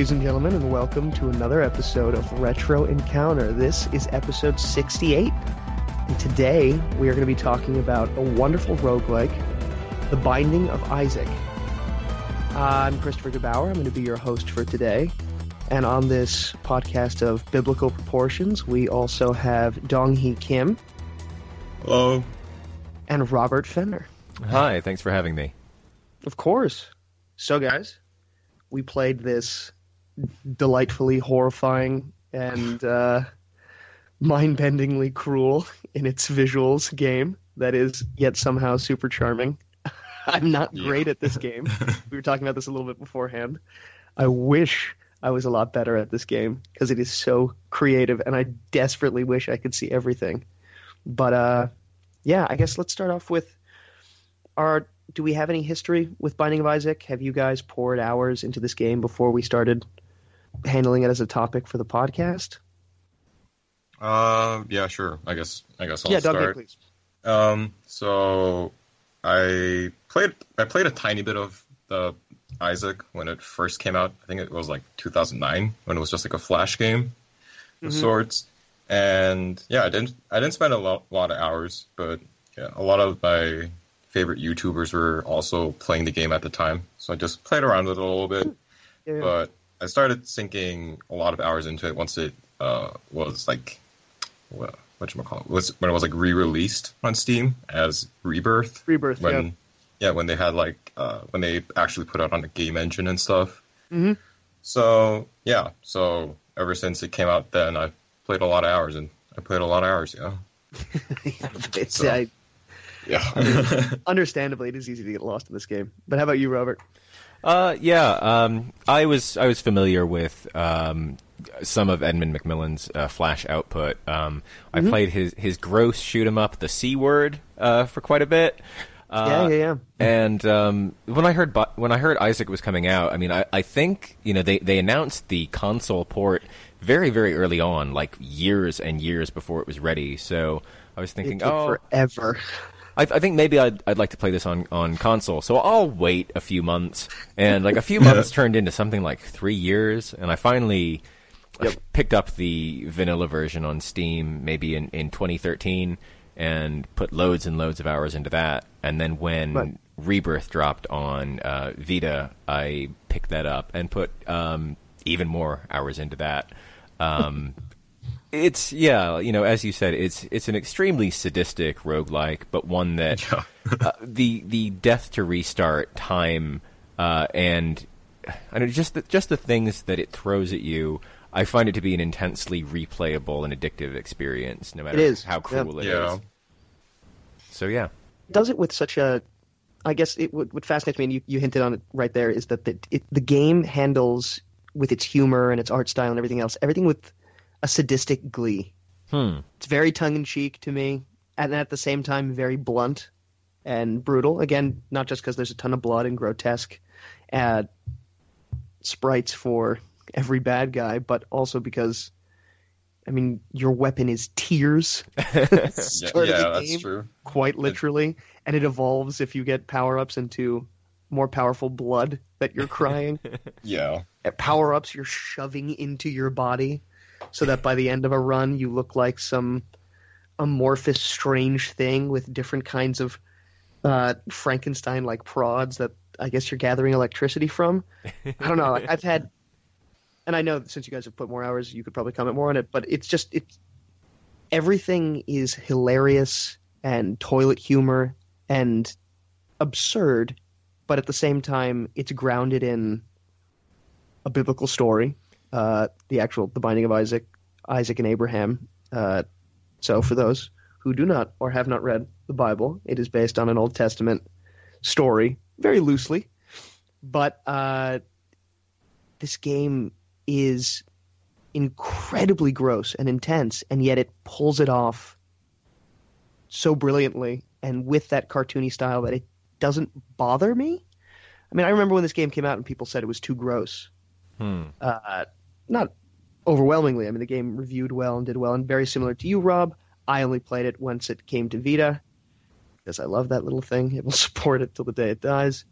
Hello, ladies and gentlemen, and welcome to another episode of Retro Encounter. This is episode 68, and today we are going to be talking about a wonderful roguelike, The Binding of Isaac. I'm Christopher DeBauer. I'm going to be your host for today. And on this podcast of biblical proportions, we also have Dong Hee Kim Hello. and Robert Fenner. Hi, thanks for having me. Of course. So, guys, we played this delightfully horrifying and uh, mind-bendingly cruel in its visuals game that is yet somehow super charming. I'm not Yeah. great at this game. we were talking about this a little bit beforehand. I wish I was a lot better at this game because it is so creative, and I desperately wish I could see everything. But uh, yeah, I guess let's start off with our. Do we have any history with Binding of Isaac? Have you guys poured hours into this game before we started handling it as a topic for the podcast? Uh, yeah, sure. I guess I guess I'll yeah, start. please. Um, so I played I played a tiny bit of the Isaac when it first came out. I think it was like 2009 when it was just like a flash game of Mhm. sorts. And yeah, I didn't I didn't spend a lot, lot of hours, but yeah, a lot of my favorite YouTubers were also playing the game at the time. So I just played around with it a little bit. Yeah, yeah. but I started sinking a lot of hours into it once it uh, was like what what call it was when it was like re-released on Steam as Rebirth. Rebirth, When yeah. yeah, when they had like uh, when they actually put out on a game engine and stuff. Mhm. So yeah, so ever since it came out, then I played a lot of hours and I played a lot of hours. Yeah, So- I, yeah. understandably, it is easy to get lost in this game. But how about you, Robert? Uh, yeah, um, I was I was familiar with um, some of Edmund McMillen's uh, Flash output. Um, I played his his gross shoot 'em up, the C word, uh, for quite a bit. yeah, Uh, yeah, yeah. And um, when I heard when I heard Isaac was coming out, I mean, I, I think you know they, they announced the console port very very early on, like years and years before it was ready. So I was thinking, oh, forever. I, I think maybe I'd, I'd like to play this on, on console, so I'll wait a few months. And like a few months turned into something like three years, and I finally Yep. picked up the vanilla version on Steam maybe in, in 2013 and put loads and loads of hours into that. And then when Right. Rebirth dropped on uh, Vita, I picked that up and put um, even more hours into that. Um, it's yeah, you know, as you said, it's it's an extremely sadistic roguelike, but one that Yeah. uh, the the death to restart time uh, and I know just the, just the things that it throws at you. I find it to be an intensely replayable and addictive experience, no matter It is, how yeah. cruel it is. Yeah. So yeah, does it with such a I guess it what, what fascinates me, and you, you hinted on it right there, is that the, it, the game handles with its humor and its art style and everything else, everything with a sadistic glee. hmm. It's very tongue in cheek to me, and at the same time very blunt and brutal. Again, not just because there's a ton of blood and grotesque uh, sprites for every bad guy, but also because, I mean, your weapon is tears. yeah, yeah, that's game, true. quite literally, and it evolves if you get power ups into more powerful blood that you're crying. Yeah. power ups you're shoving into your body, so that by the end of a run you look like some amorphous, strange thing with different kinds of uh, Frankenstein like prods that I guess you're gathering electricity from. I don't know. I've had, and I know since you guys have put more hours, you could probably comment more on it. But it's just it's everything is hilarious and toilet humor and absurd, but at the same time, it's grounded in a biblical story, uh, the actual the Binding of Isaac, Isaac and Abraham. Uh, so for those who do not or have not read the Bible, it is based on an Old Testament story, very loosely, but uh, this game is incredibly gross and intense, and yet it pulls it off so brilliantly and with that cartoony style that it doesn't bother me. I mean, I remember when this game came out and people said it was too gross. Hmm. Uh, not overwhelmingly. I mean, the game reviewed well and did well, and very similar to you, Rob. I only played it once it came to Vita because I love that little thing. It will support it till the day it dies.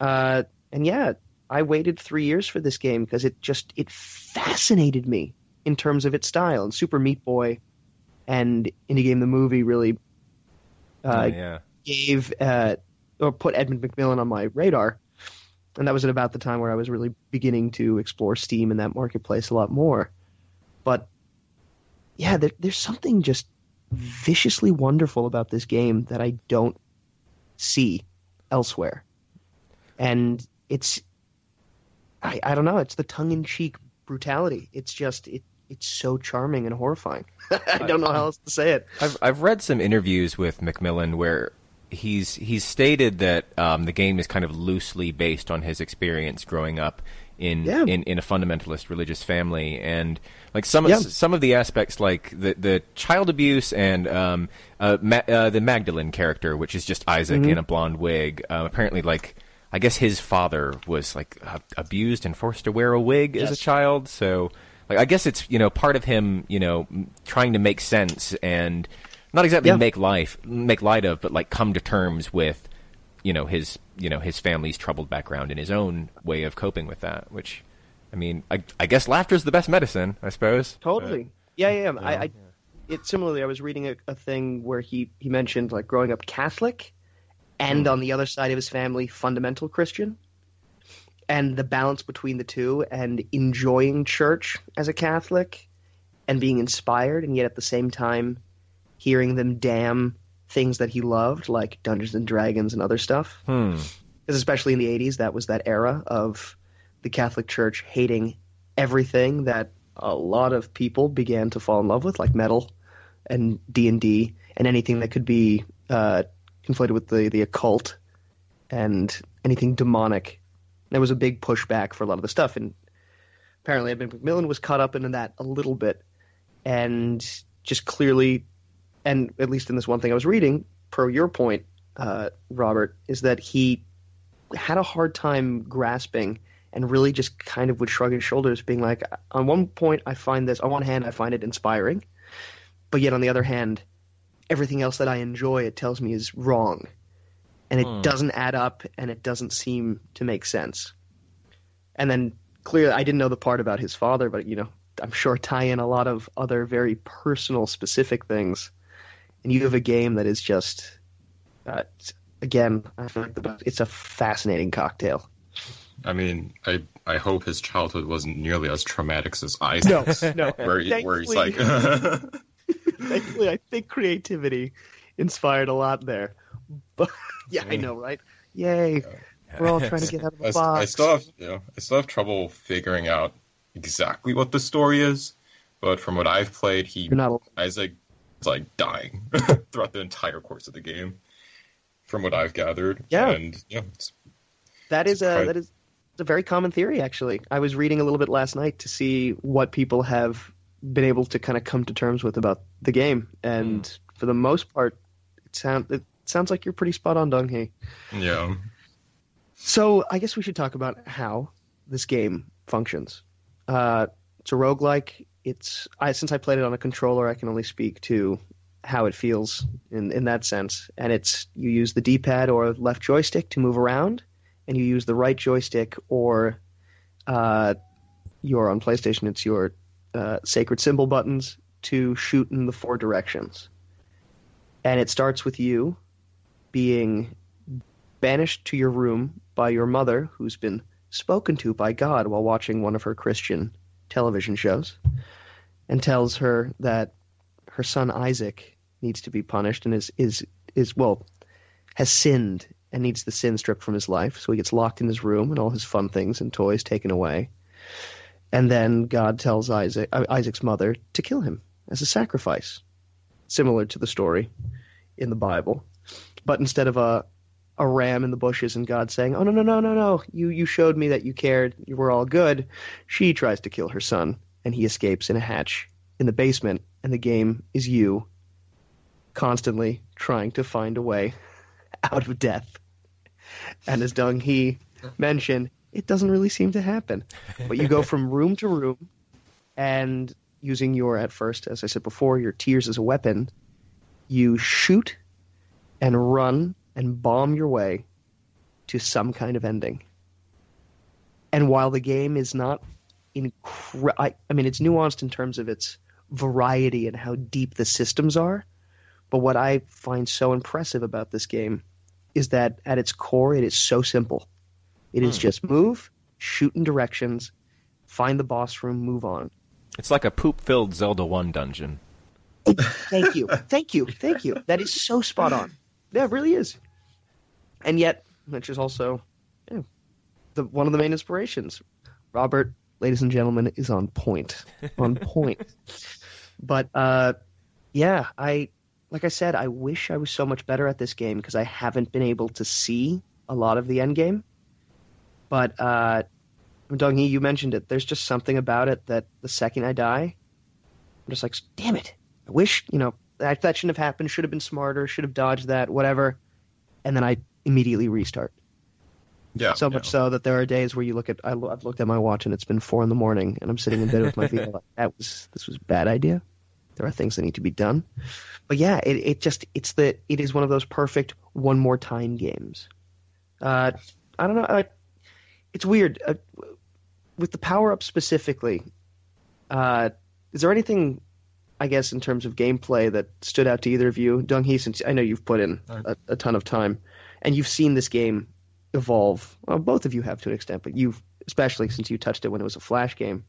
Uh, and yeah, I waited three years for this game because it just it fascinated me in terms of its style. And Super Meat Boy and Indie Game the movie really uh, Oh, yeah. gave uh, or put Edmund McMillen on my radar. And that was at about the time where I was really beginning to explore Steam in that marketplace a lot more. But yeah, there, there's something just viciously wonderful about this game that I don't see elsewhere. And it's, I, I don't know, it's the tongue in cheek brutality. It's just, it, it's so charming and horrifying. I don't know how else to say it. I've I've read some interviews with McMillen where he's he's stated that um, the game is kind of loosely based on his experience growing up in Yeah. in, in a fundamentalist religious family, and like some Yeah. of some of the aspects, like the the child abuse and um, uh, Ma- uh, the Magdalene character, which is just Isaac Mm-hmm. in a blonde wig. Um, apparently, like I guess his father was like uh, abused and forced to wear a wig as a child, so. Like I guess it's you know part of him you know trying to make sense and not exactly Yeah. make life make light of, but like come to terms with you know his you know his family's troubled background and his own way of coping with that. Which I mean, I, I guess laughter is the best medicine, I suppose. Totally. Yeah, yeah. yeah. I, I, it similarly. I was reading a, a thing where he he mentioned like growing up Catholic, and mm. on the other side of his family, fundamental Christian, and the balance between the two, and enjoying church as a Catholic, and being inspired, and yet at the same time, hearing them damn things that he loved, like Dungeons and Dragons and other stuff. Hmm. Because especially in the '80s, that was that era of the Catholic Church hating everything that a lot of people began to fall in love with, like metal and D and D, and anything that could be uh, conflated with the the occult and anything demonic. There was a big pushback for a lot of the stuff, and apparently Edmund McMillen was caught up into that a little bit, and just clearly, and at least in this one thing I was reading, per your point, uh, Robert, is that he had a hard time grasping and really just kind of would shrug his shoulders, being like, on one point, I find this, on one hand, I find it inspiring, but yet on the other hand, everything else that I enjoy, it tells me is wrong. And it Hmm. doesn't add up and it doesn't seem to make sense. And then clearly, I didn't know the part about his father, but, you know, I'm sure tie in a lot of other very personal, specific things. And you have a game that is just, uh, again, I feel like the best. It's a fascinating cocktail. I mean, I I hope his childhood wasn't nearly as traumatic as Isaac's. no. Where, he, where he's like, Thankfully- Thankfully, I think creativity inspired a lot there. But yeah, I know, right? Yay! We're all trying to get out of I, the s- box. I still have, you know, I still have trouble figuring out exactly what the story is. But from what I've played, he You're not. al- Isaac is like dying throughout the entire course of the game. From what I've gathered, Yeah. and yeah, it's, That is a that is a very common theory. Actually, I was reading a little bit last night to see what people have been able to kind of come to terms with about the game, and for the most part, it sound it sounds like you're pretty spot on, Dong Hee. yeah. So I guess we should talk about how this game functions. Uh, it's a roguelike. It's I since I played it on a controller, I can only speak to how it feels in in that sense. And it's you use the D-pad or left joystick to move around, and you use the right joystick or uh, your on PlayStation. It's your uh, sacred symbol buttons to shoot in the four directions. And it starts with you being banished to your room by your mother, who's been spoken to by God while watching one of her Christian television shows, and tells her that her son Isaac needs to be punished and is is is well has sinned and needs the sin stripped from his life. So he gets locked in his room and all his fun things and toys taken away. And then God tells Isaac Isaac's mother to kill him as a sacrifice, similar to the story in the Bible. But instead of a a ram in the bushes and God saying, "Oh no no no no no, you you showed me that you cared, you were all good." She tries to kill her son, and he escapes in a hatch in the basement, and the game is you constantly trying to find a way out of death. And as Dong Hee mentioned, it doesn't really seem to happen. But you go from room to room, and using your at first, as I said before, your tears as a weapon, you shoot and run and bomb your way to some kind of ending. And while the game is not incre- I, I mean, it's nuanced in terms of its variety and how deep the systems are. But what I find so impressive about this game is that at its core, it is so simple. It is Hmm. just move, shoot in directions, find the boss room, move on. It's like a poop-filled Zelda One dungeon. Thank you, thank you, thank you. That is so spot on. That really is. And yet, which is also you know, the one of the main inspirations. Robert, ladies and gentlemen, is on point. On point. but uh, yeah, I like I said, I wish I was so much better at this game because I haven't been able to see a lot of the end game. But uh, Dong you mentioned it. There's just something about it that the second I die, I'm just like, damn it. I wish, you know, that, that shouldn't have happened, should have been smarter, should have dodged that, whatever. And then I immediately restart. Yeah. So much so that there are days where you look at, I, I've looked at my watch and it's been four in the morning and I'm sitting in bed with my feet like, that was, this was a bad idea. There are things that need to be done. But yeah, it, it just, it's the, it is one of those perfect one more time games. Uh, I don't know. I, it's weird. Uh, with the power up specifically, uh, is there anything, I guess, in terms of gameplay that stood out to either of you? Hee, since I know you've put in a, a ton of time and you've seen this game evolve. Well, both of you have to an extent, but you've, especially since you touched it when it was a Flash game.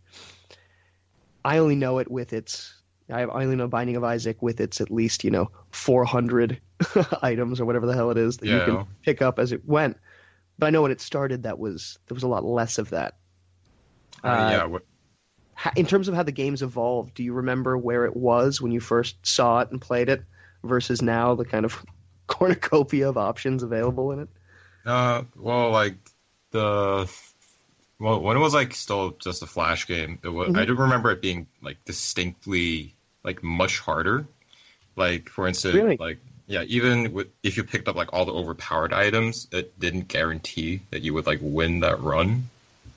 I only know it with its. I only know Binding of Isaac with its at least you know 400 items or whatever the hell it is that you can pick up as it went. But I know when it started, that was there was a lot less of that. Uh, yeah. What, in terms of how the game's evolved, do you remember where it was when you first saw it and played it versus now the kind of cornucopia of options available in it? Uh, well, like the well, when it was like still just a flash game, it was. I Mhm. do remember it being like distinctly like much harder. Like for instance, Really? like yeah, even with if you picked up like all the overpowered items, it didn't guarantee that you would like win that run.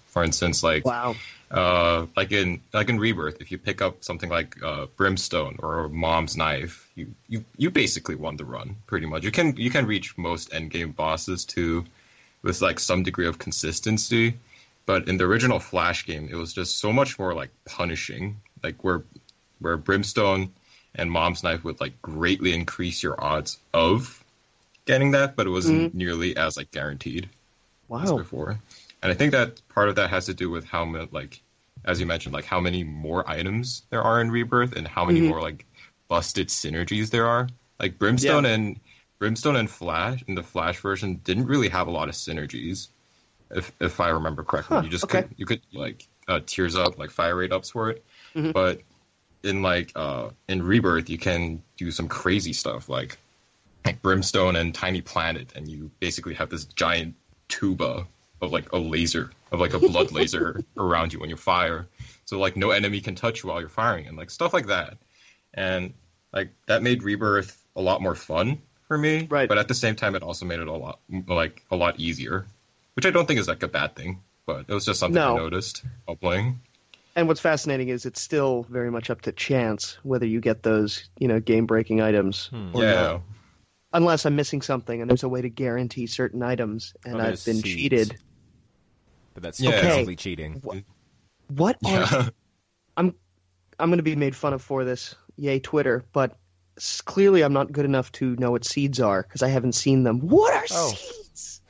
For instance, like Wow. Uh, like in like in Rebirth, if you pick up something like uh, Brimstone or Mom's Knife, you, you you basically won the run pretty much. You can you can reach most endgame bosses too, with like some degree of consistency. But in the original Flash game, it was just so much more like punishing, like where where Brimstone and Mom's Knife would like greatly increase your odds of getting that, but it wasn't nearly as like guaranteed as before. And I think that part of that has to do with how many, like, as you mentioned, like how many more items there are in Rebirth and how many Mhm. more like busted synergies there are. Like Brimstone Yeah. and Brimstone and Flash in the Flash version didn't really have a lot of synergies, if if I remember correctly. Huh, you just okay. could you could like uh, tears up like fire rate ups for it, Mhm. but in like uh in Rebirth you can do some crazy stuff like like Brimstone and Tiny Planet, and you basically have this giant tuba of like a laser, of like a blood laser around you when you fire. So like no enemy can touch you while you're firing, and like stuff like that. And like that made Rebirth a lot more fun for me. Right. But at the same time, it also made it a lot like a lot easier, which I don't think is like a bad thing. But it was just something No. I noticed while playing. And what's fascinating is it's still very much up to chance whether you get those, you know, game-breaking items Hmm. or yeah. not. Unless I'm missing something and there's a way to guarantee certain items and Oh, I've been seeds. cheated. But that's Yeah. technically cheating. What on Yeah. I'm going to be made fun of for this. Yay, Twitter. But clearly, I'm not good enough to know what seeds are because I haven't seen them. What are Oh. seeds?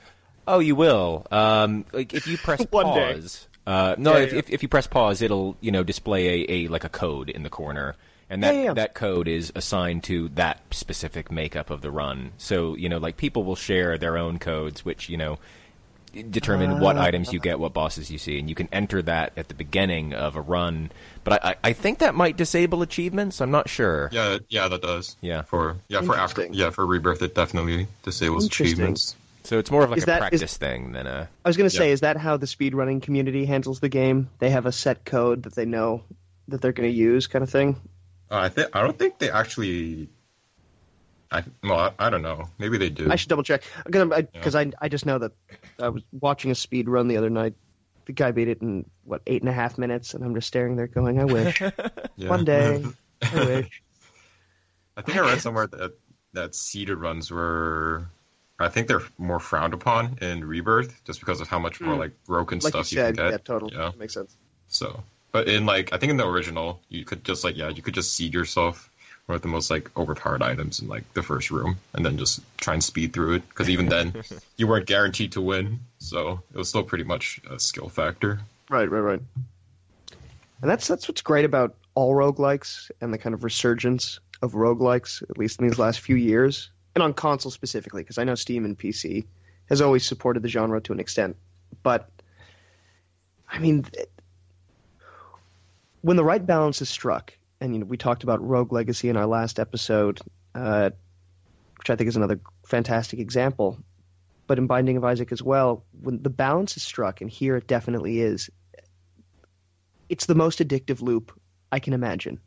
Oh, you will. Um, like if you press One day. pause. Uh, no, Yeah, if, yeah. If, if you press pause, it'll you know display a, a like a code in the corner, and that Yeah, yeah, yeah. that code is assigned to that specific makeup of the run. So you know, like people will share their own codes, which you know determine what Ah. items you get, what bosses you see, and you can enter that at the beginning of a run. But I, I, I think that might disable achievements. I'm not sure. Yeah, yeah, that does. Yeah. For yeah, for after yeah, for rebirth it definitely disables achievements. So it's more of like Is a that- is- practice thing than a. I was going to say, Yeah. is that how the speedrunning community handles the game? They have a set code that they know that they're going to use, kind of thing. Uh, I think I don't think they actually. I well, I, I don't know. Maybe they do. I should double check because I, 'cause I, I just know that I was watching a speed run the other night. The guy beat it in what eight and a half minutes, and I'm just staring there, going, "I wish Yeah. one day, I wish." I think I read somewhere that that seeded runs were I think they're more frowned upon in Rebirth, just because of how much more Mm. like broken Like stuff you said, can yeah, get. totally. Yeah. Makes sense. So, but in like I think in the original, you could just like yeah, you could just seed yourself with the most like overpowered items in like the first room, and then just try and speed through it. Because even then, you weren't guaranteed to win, so it was still pretty much a skill factor. Right, right, right. And that's that's what's great about all roguelikes and the kind of resurgence of roguelikes, at least in these last few years, and on console specifically, because I know Steam and PC has always supported the genre to an extent. But I mean, th- when the right balance is struck, and you know, we talked about Rogue Legacy in our last episode, uh, which I think is another fantastic example. But in Binding of Isaac as well, when the balance is struck, and here it definitely is, it's the most addictive loop I can imagine.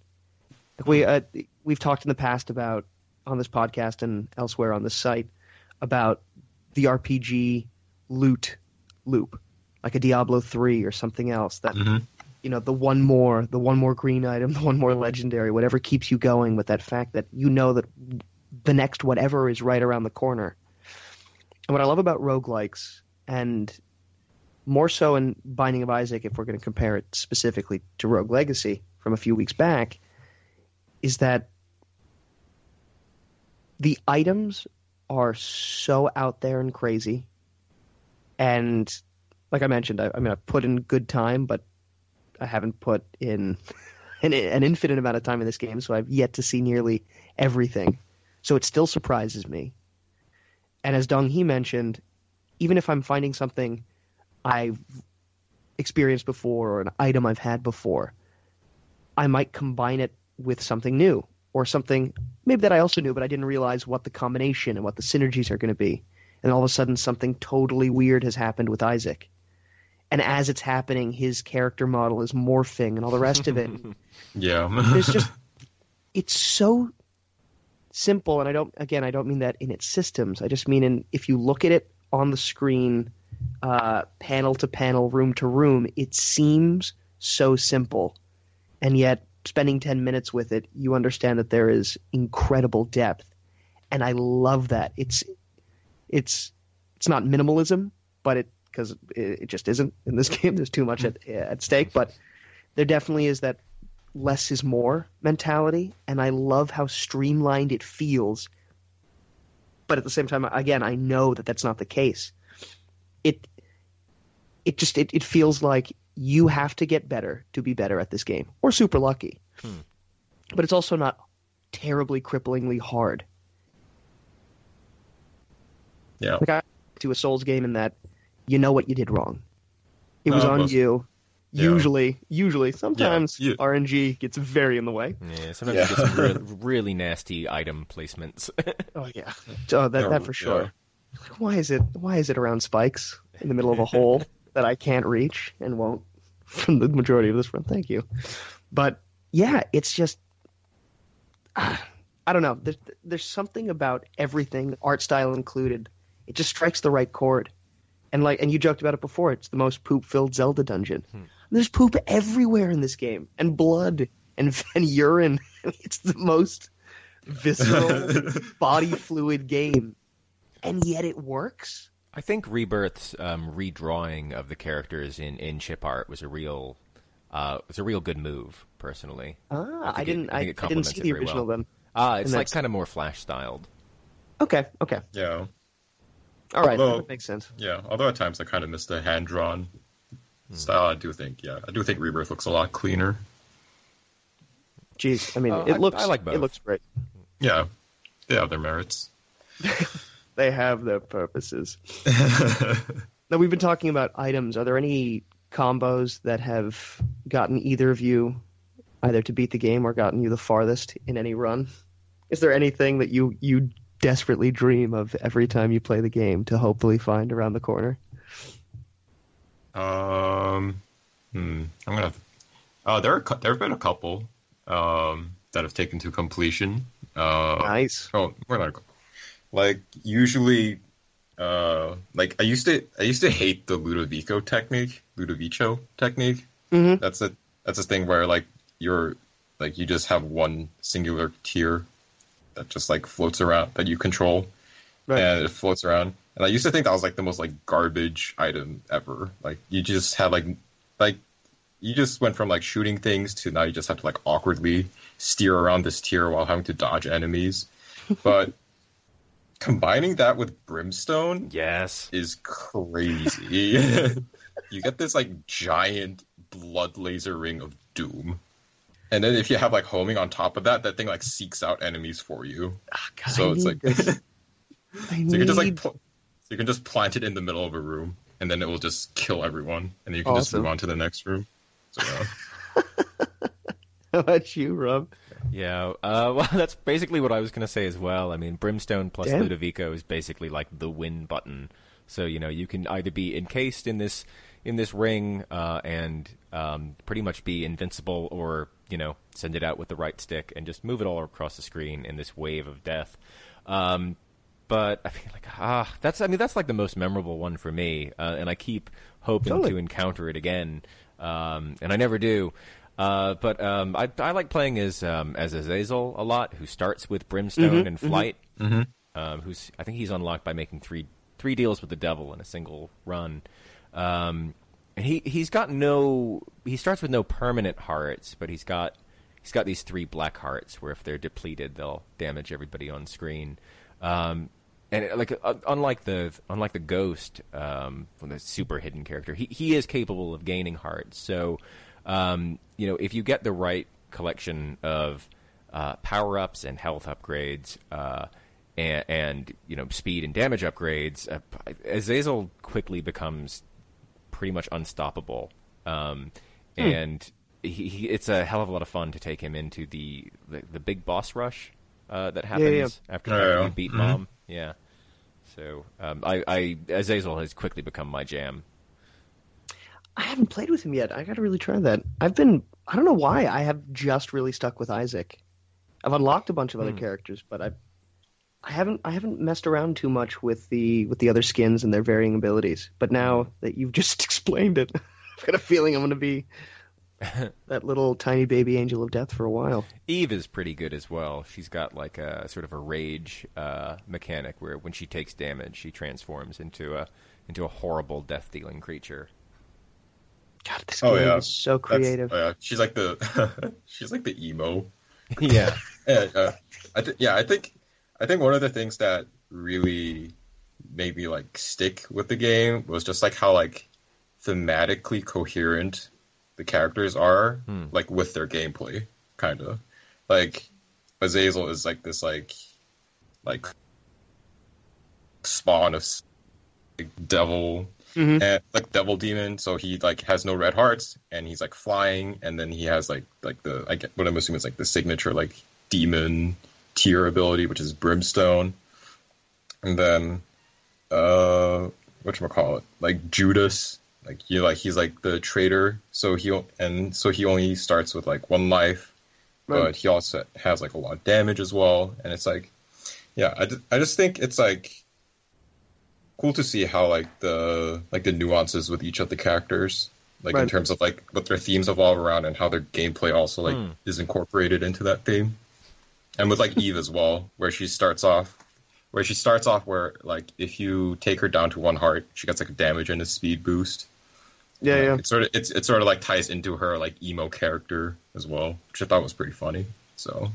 Like we uh, we've talked in the past about on this podcast and elsewhere on this site about the RPG loot loop, like a Diablo three or something else. That Mhm. You know, the one more, the one more green item, the one more legendary, whatever keeps you going with that fact that you know that the next whatever is right around the corner. And what I love about roguelikes, and more so in Binding of Isaac, if we're going to compare it specifically to Rogue Legacy from a few weeks back, is that the items are so out there and crazy. And like I mentioned, I, I mean, I've put in good time, but I haven't put in an, an infinite amount of time in this game, so I've yet to see nearly everything. So it still surprises me. And as Dong Hee mentioned, even if I'm finding something I've experienced before or an item I've had before, I might combine it with something new or something maybe that I also knew, but I didn't realize what the combination and what the synergies are going to be. And all of a sudden, something totally weird has happened with Isaac. And as it's happening, his character model is morphing and all the rest of it. Yeah. There's just, it's so simple. And I don't, again, I don't mean that in its systems. I just mean in if you look at it on the screen, uh, panel to panel, room to room, it seems so simple. And yet, spending 10 minutes with it, you understand that there is incredible depth. And I love that. It's, it's, it's not minimalism, but it, because it, it just isn't in this game. There's too much at, at stake, but there definitely is that less is more mentality. And I love how streamlined it feels. But at the same time, again, I know that that's not the case. It, it just, it, it feels like you have to get better to be better at this game, or super lucky. Hmm. But it's also not terribly cripplingly hard. yeah. Like I to a Souls game in that you know what you did wrong. It was Uh, on most- you. yeah. Usually, usually, sometimes you- RNG gets very in the way. Yeah, sometimes Yeah. you get some re- really nasty item placements. Oh yeah, oh that that for yeah. sure. Why is it Why is it around spikes in the middle of a hole that I can't reach and won't from the majority of this run? Thank you, but yeah, it's just ah, I don't know. There's there's something about everything, art style included. It just strikes the right chord. And like, and you joked about it before. It's the most poop-filled Zelda dungeon. There's poop everywhere in this game, and blood, and, and urine. It's the most visceral body fluid game, and yet it works. I think Rebirth's um, redrawing of the characters in, in chip art was a real uh, was a real good move, personally. Ah, I, think it- didn't. I I, I didn't see the original well. then. Uh, it's And like kind of more flash styled. Okay, okay, Yeah. All right, Although- that makes sense. Yeah. Although at times I kind of miss the hand drawn style, I do think, yeah, I do think Rebirth looks a lot cleaner. Jeez, I mean, Uh, it I- looks. I like both. It looks great. Yeah. They have their merits. They have their purposes. Now we've been talking about items. Are there any combos that have gotten either of you either to beat the game or gotten you the farthest in any run? Is there anything that you you desperately dream of every time you play the game to hopefully find around the corner? Um, hmm, I'm gonna. Uh, there are there have been a couple um, that have taken to completion. Uh, Nice. Oh, we're not like usually. Uh, like I used to I used to hate the Ludovico technique, Ludovico technique. Mhm. That's a that's a thing where like you're like you just have one singular tear that just like floats around that you control, Right. and it floats around. And I used to think that was like the most like garbage item ever. Like you just had like like you just went from like shooting things to now you just have to like awkwardly steer around this tear while having to dodge enemies. But combining that with brimstone Yes. is crazy. you get this like giant blood laser ring of doom. And then if you have like homing on top of that, that thing like seeks out enemies for you. Ah, God, So I it's like this. I So you can just like pl- so you can just plant it in the middle of a room, and then it will just kill everyone, and then you can just move on to the next room. So yeah. How about you, Rob? Yeah, uh, well, that's basically what I was going to say as well. I mean, Brimstone plus Damn. Ludovico is basically like the win button. So you know, you can either be encased in this in this ring uh, and um, pretty much be invincible, or you know, send it out with the right stick and just move it all across the screen in this wave of death. Um, but I feel like ah, that's I mean that's like the most memorable one for me, uh, and I keep hoping Totally. to encounter it again, um, and I never do. Uh, but um, I, I like playing as um, as Azazel a lot, who starts with Brimstone and Flight. Um, who's I think he's unlocked by making three three deals with the devil in a single run. Um, he he's got no he starts with no permanent hearts, but he's got he's got these three black hearts where if they're depleted, they'll damage everybody on screen. Um, and it- like uh, unlike the unlike the ghost, um, the super hidden character, he he is capable of gaining hearts. So, um, you know, if you get the right collection of uh, power ups and health upgrades, uh, and, and you know speed and damage upgrades, uh, Azazel quickly becomes pretty much unstoppable. Um, and he, he, it's a hell of a lot of fun to take him into the the, the big boss rush uh, that happens yeah. after, Oh, yeah. you beat Mhm. Mom. Yeah. So um, I, I Azazel has quickly become my jam. I haven't played with him yet. I got to really try that. I've been I don't know why I have just really stuck with Isaac. I've unlocked a bunch of other Hmm. characters, but I I haven't I haven't messed around too much with the with the other skins and their varying abilities. But now that you've just explained it, I've got a feeling I'm going to be that little tiny baby angel of death for a while. Eve is pretty good as well. She's got like a sort of a rage uh, mechanic where when she takes damage, she transforms into a into a horrible death dealing creature. God, this Oh game yeah, is so creative. oh, yeah, she's like the she's like the emo. yeah. Yeah, uh, I th- yeah, I think I think one of the things that really made me like stick with the game was just like how like thematically coherent the characters are, Hmm. like with their gameplay, kind of. Like Azazel is like this like like spawn of like, devil Mhm. and like devil demon so he like has no red hearts and he's like flying and then he has like like the i get what i'm assuming is like the signature like demon tear ability which is brimstone. And then uh what call it like judas. Like you like he's like the traitor. So he and so he only starts with like one life Right. but he also has like a lot of damage as well. And it's like yeah i, I just think it's like cool to see how like the like the nuances with each of the characters like in terms of like what their themes evolve around and how their gameplay also like Hmm. is incorporated into that theme and with like eve as well where she starts off where she starts off where like if you take her down to one heart she gets like a damage and a speed boost yeah, Like, yeah. It sort of it's it sort of like ties into her like emo character as well, which I thought was pretty funny. So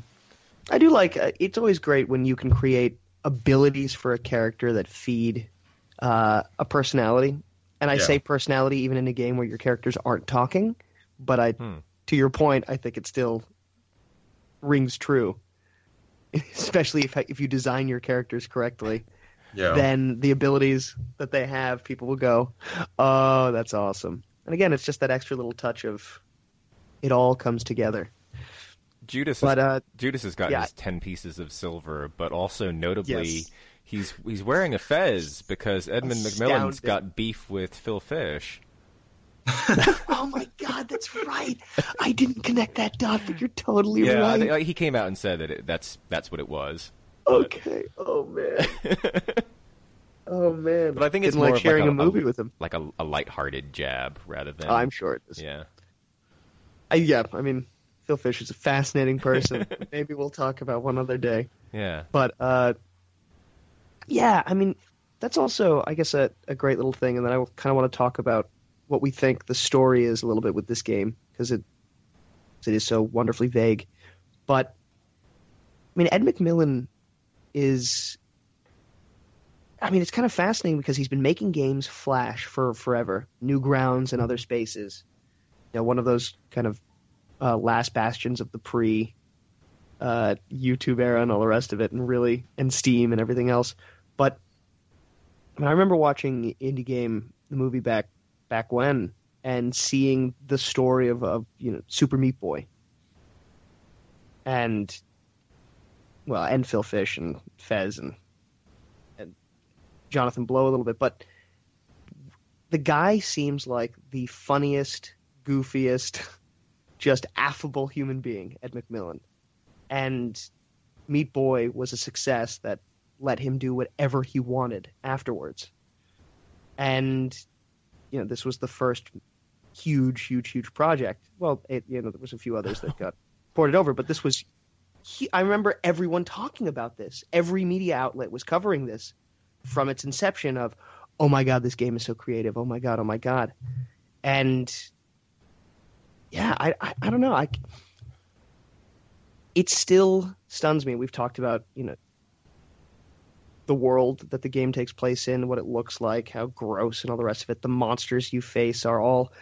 I do like. Uh, it's always great when you can create abilities for a character that feed uh, a personality. And I Yeah. say personality even in a game where your characters aren't talking. But I, Hmm. to your point, I think it still rings true. Especially if if you design your characters correctly, yeah, then the abilities that they have, people will go, "Oh, that's awesome." And again, it's just that extra little touch of it all comes together. Judas But has, uh, Judas has got yeah. his ten pieces of silver, but also notably Yes. he's he's wearing a fez because Edmund McMillen's got beef with Phil Fish. oh my god, that's right. I didn't connect that dot, but you're totally Yeah, right. like, he came out and said that it, that's that's what it was. Okay. Oh man. oh man. But I think it's Didn't more like sharing like a, movie with him. like a, a lighthearted jab rather than. I'm sure it is. Yeah. I, yeah. I mean, Phil Fish is a fascinating person. Maybe we'll talk about one other day. Yeah. But uh, yeah, I mean, that's also, I guess, a, a great little thing. And then I kind of want to talk about what we think the story is a little bit with this game because it it is so wonderfully vague. But I mean, Ed McMillen is. I mean, it's kind of fascinating because he's been making games flash for forever, Newgrounds and other spaces. You know, one of those kind of uh, last bastions of the pre uh, YouTube era and all the rest of it, and really and Steam and everything else. But I, mean, I remember watching Indie Game, the movie back back when, and seeing the story of, of you know Super Meat Boy, and well, and Phil Fish and Fez and and Jonathan Blow a little bit, but the guy seems like the funniest, goofiest, just affable human being, Ed McMillen, and Meat Boy was a success that let him do whatever he wanted afterwards. And you know, this was the first huge, huge, huge project. Well, it, you know, there was a few others that got ported over, but this was. He, I remember everyone talking about this. Every media outlet was covering this from its inception. Of, oh my god, this game is so creative. Oh my god, oh my god, and yeah, I, I, I don't know. I it still stuns me. We've talked about you know the world that the game takes place in, what it looks like, how gross and all the rest of it. The monsters you face are all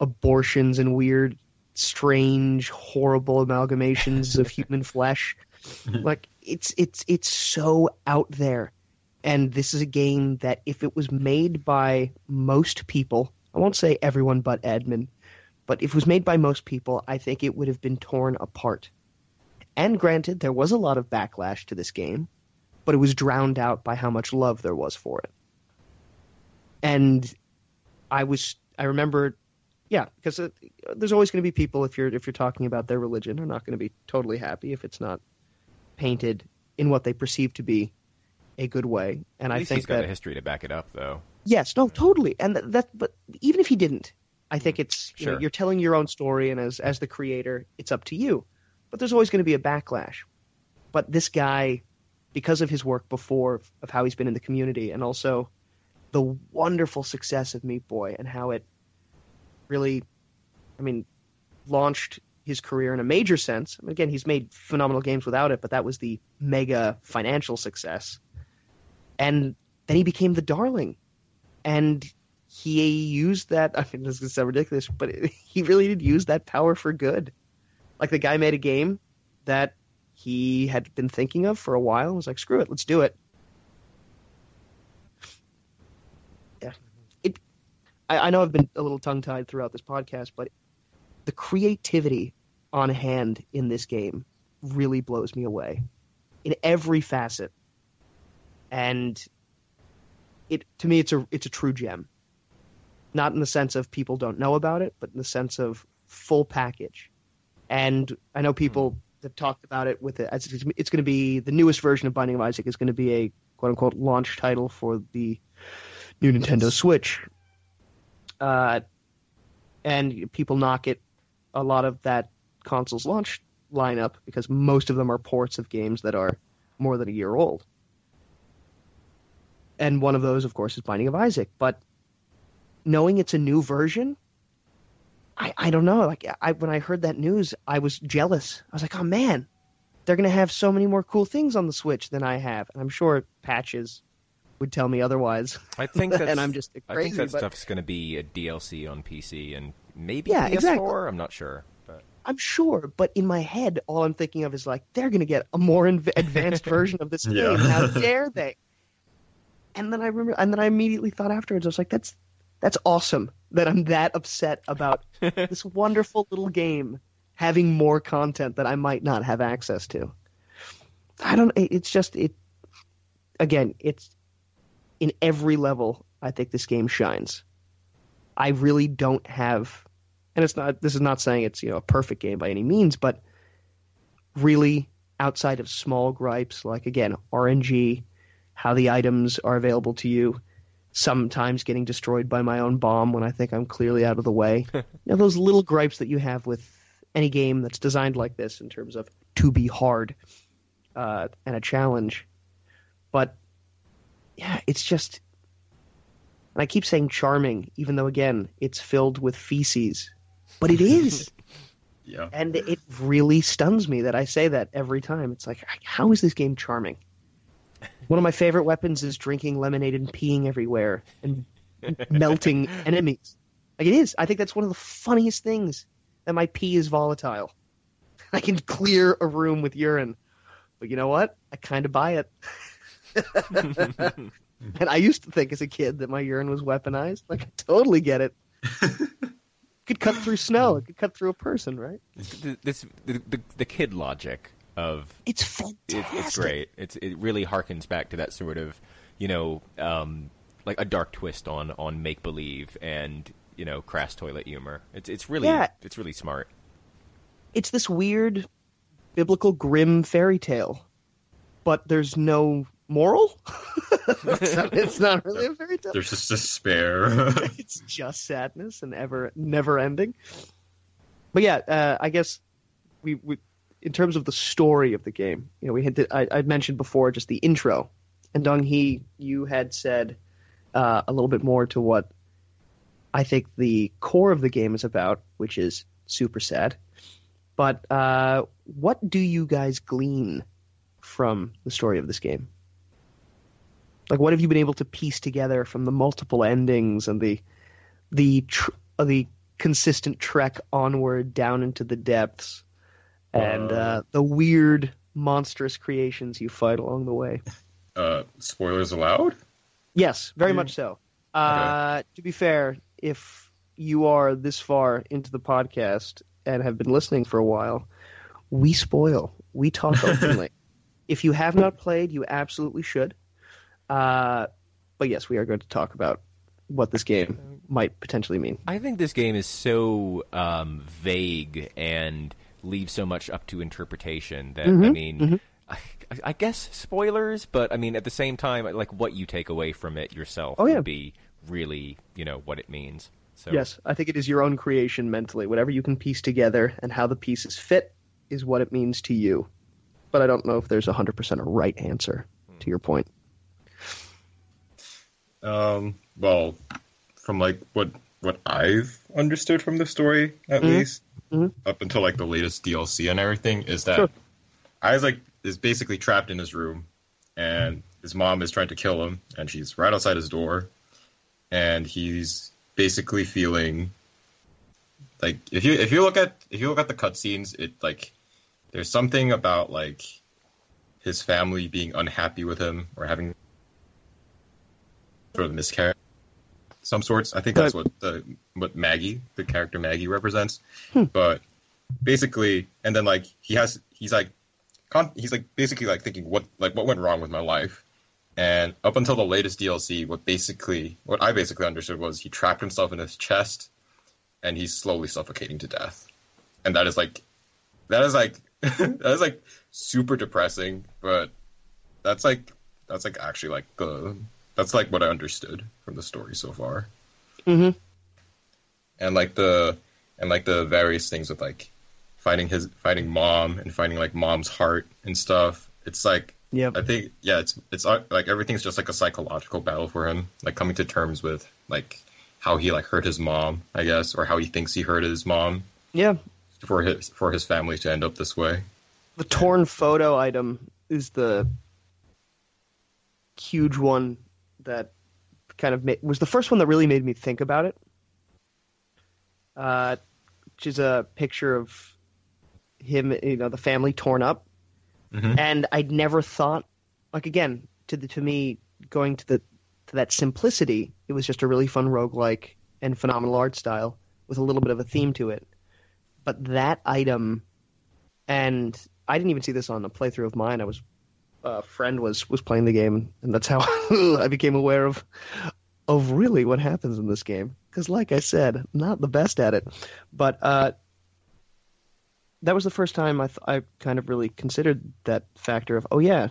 abortions and weird, strange, horrible amalgamations of human flesh. Like it's it's it's so out there. And this is a game that if it was made by most people, I won't say everyone but Edmund, but if it was made by most people, I think it would have been torn apart. And granted, there was a lot of backlash to this game but it was drowned out by how much love there was for it. And I was, I remember, yeah, because it, uh, there's always going to be people if you're if you're talking about their religion are not going to be totally happy if it's not painted in what they perceive to be a good way. And At I think he's got that a history to back it up, though. Yes, no, totally. And that, that but even if he didn't, I think mm-hmm. it's you know, you're telling your own story, and as as the creator, it's up to you. But there's always going to be a backlash. But this guy, because of his work before, of how he's been in the community, and also the wonderful success of Meat Boy and how it really, I mean, launched his career in a major sense. I mean, again, he's made phenomenal games without it, but that was the mega financial success. And then he became the darling and he used that. I mean, this is so ridiculous, but he really did use that power for good. Like the guy made a game that he had been thinking of for a while. and Was like, screw it, let's do it. Yeah, it. I, I know I've been a little tongue tied throughout this podcast, but the creativity on hand in this game really blows me away in every facet, and it to me it's a it's a true gem. Not in the sense of people don't know about it, but in the sense of full package. And I know people hmm. Have talked about it with it as it's, it's going to be the newest version of Binding of Isaac is going to be a quote unquote launch title for the new Nintendo Switch. Uh, and people knock it a lot of that console's launch lineup because most of them are ports of games that are more than a year old and one of those, of course, is Binding of Isaac. But knowing it's a new version, I, I don't know. Like I when I heard that news, I was jealous. I was like, oh man, they're gonna have so many more cool things on the Switch than I have, and I'm sure patches would tell me otherwise. I think that's, and I'm just crazy. I think that but stuff's going to be a DLC on PC and maybe Yeah, PS4. exactly. I'm not sure, but I'm sure. But in my head, all I'm thinking of is like they're gonna get a more inv- advanced version of this Yeah. game. How dare they? And then I remember, and then I immediately thought afterwards, I was like, that's that's awesome that I'm that upset about this wonderful little game having more content that I might not have access to. I don't. It's just it. Again, it's in every level. I think this game shines. I really don't have, and it's not. This is not saying it's you know a perfect game by any means, but really outside of small gripes like again RNG, how the items are available to you, sometimes getting destroyed by my own bomb when I think I'm clearly out of the way. you know, those little gripes that you have with any game that's designed like this in terms of to be hard uh, and a challenge. But yeah, it's just. And I keep saying charming, even though again it's filled with feces, but it is. Yeah. and it really stuns me that I say that every time. It's like, how is this game charming? One of my favorite weapons is drinking lemonade and peeing everywhere and melting enemies. Like it is. I think that's one of the funniest things that my pee is volatile. I can clear a room with urine. But you know what? I kind of buy it. and I used to think as a kid that my urine was weaponized. Like I totally get it. could cut through snow. It could cut through a person, right? This the, the, the kid logic of It's it, fantastic. it's great. It's it really harkens back to that sort of you know um, like a dark twist on on make believe and you know crass toilet humor. It's it's really Yeah. it's really smart. It's this weird biblical grim fairy tale, but there's no moral. it's, not, it's not really a fairy tale. There's just despair. it's just sadness and ever never ending. But yeah, uh, I guess we, we in terms of the story of the game, you know, we had I I'd mentioned before just the intro, and Dong Hee, you had said uh, a little bit more to what I think the core of the game is about, which is super sad. But uh, what do you guys glean from the story of this game? Like, what have you been able to piece together from the multiple endings and the the tr- the consistent trek onward down into the depths, and uh, Uh. the weird monstrous creations you fight along the way? uh, spoilers allowed? Yes, very Mm. much so. Uh, To be fair, if you are this far into the podcast and have been listening for a while, we spoil. We talk openly. if you have not played, you absolutely should. Uh, but yes, we are going to talk about what this game might potentially mean. I think this game is so um, vague and leaves so much up to interpretation that I Mhm, mean, I, I guess spoilers, but I mean at the same time, like what you take away from it yourself Oh, yeah. would be really, you know, what it means. So Yes, I think it is your own creation mentally. Whatever you can piece together and how the pieces fit is what it means to you. But I don't know if there's a 100% a right answer to your point. Um, well, from like what what I've understood from the story, at Mhm. least Mhm. up until like the latest DLC and everything, is that Sure. Isaac is basically trapped in his room, and his mom is trying to kill him, and she's right outside his door, and he's basically feeling like if you if you look at if you look at the cutscenes, it like there's something about like his family being unhappy with him or having sort of miscarriage some sorts. I think that's what the what Maggie, the character Maggie represents. Hmm. But basically, and then like he has, he's like, con- he's like basically like thinking what like what went wrong with my life. And up until the latest DLC, what basically what I basically understood was he trapped himself in his chest, and he's slowly suffocating to death. And that is like, that is like, that is like super depressing. But that's like that's like actually like the that's like what I understood from the story so far. Mm-hmm. And like the and like the various things with like finding his finding mom and finding like mom's heart and stuff. It's like Yep. I think yeah, it's it's uh, like everything's just like a psychological battle for him, like coming to terms with like how he like hurt his mom, I guess, or how he thinks he hurt his mom Yeah. for his for his family to end up this way. The torn photo item is the huge one that kind of made, was the first one that really made me think about it. Uh, which is a picture of him, you know, the family torn up, Mhm. and I'd never thought, like again, to the to me going to the to that simplicity, it was just a really fun roguelike and phenomenal art style with a little bit of a theme to it. But that item, and I didn't even see this on a playthrough of mine. I was a friend was was playing the game, and that's how I became aware of of really what happens in this game. Because, like I said, not the best at it, but uh, that was the first time I th- I kind of really considered that factor of oh yeah,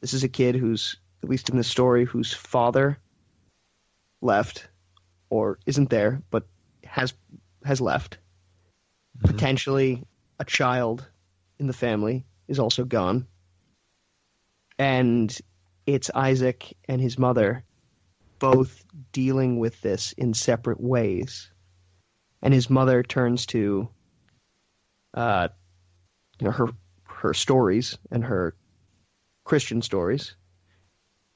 this is a kid who's at least in the story whose father left or isn't there, but has has left. Potentially, a child in the family is also gone, and it's Isaac and his mother both dealing with this in separate ways. And his mother turns to uh, you know, her her stories and her Christian stories.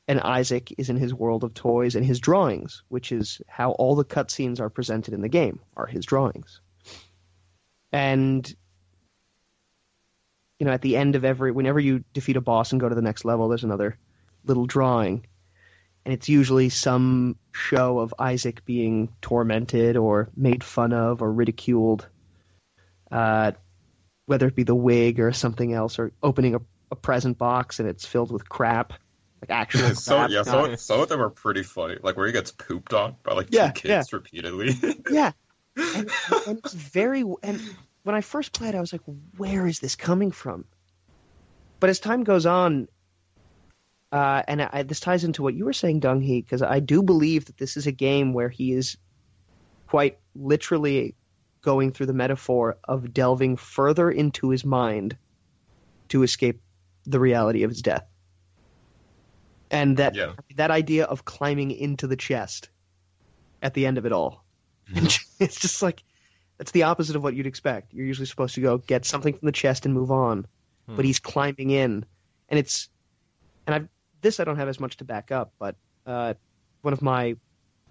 And Isaac is in his world of toys and his drawings, which is how all the cutscenes are presented in the game, are his drawings. And you know, at the end of every whenever you defeat a boss and go to the next level, there's another little drawing. And it's usually some show of Isaac being tormented or made fun of or ridiculed. Uh, whether it be the wig or something else, or opening a, a present box and it's filled with crap, like actual so crap. yeah, some, some of them are pretty funny. Like where he gets pooped on by like Yeah, two kids repeatedly. yeah, and, and it's very. And when I first played, I was like, "Where is this coming from?" But as time goes on, uh, and I, this ties into what you were saying, Dong Hee, because I do believe that this is a game where he is quite literally going through the metaphor of delving further into his mind to escape the reality of his death. And that Yeah. that idea of climbing into the chest at the end of it all. it's just like that's the opposite of what you'd expect. You're usually supposed to go get something from the chest and move on, but he's climbing in, and it's and I this I don't have as much to back up, but uh, one of my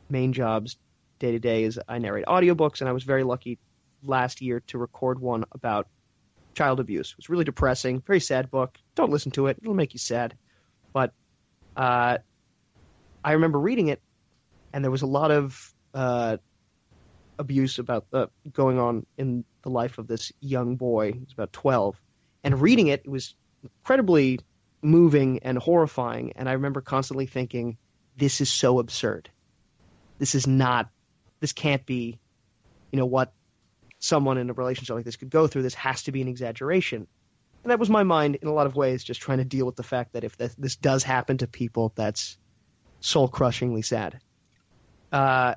main jobs day to day is I narrate audiobooks, and I was very lucky last year to record one about child abuse. It was really depressing, very sad book. Don't listen to it; it'll make you sad. But uh, I remember reading it, and there was a lot of uh, abuse about the going on in the life of this young boy. He's about twelve, and reading it, it was incredibly moving and horrifying. And I remember constantly thinking, "This is so absurd. This is not. This can't be. You know what? Someone in a relationship like this could go through. This has to be an exaggeration." And that was my mind in a lot of ways, just trying to deal with the fact that if this, this does happen to people, that's soul crushingly sad. Uh,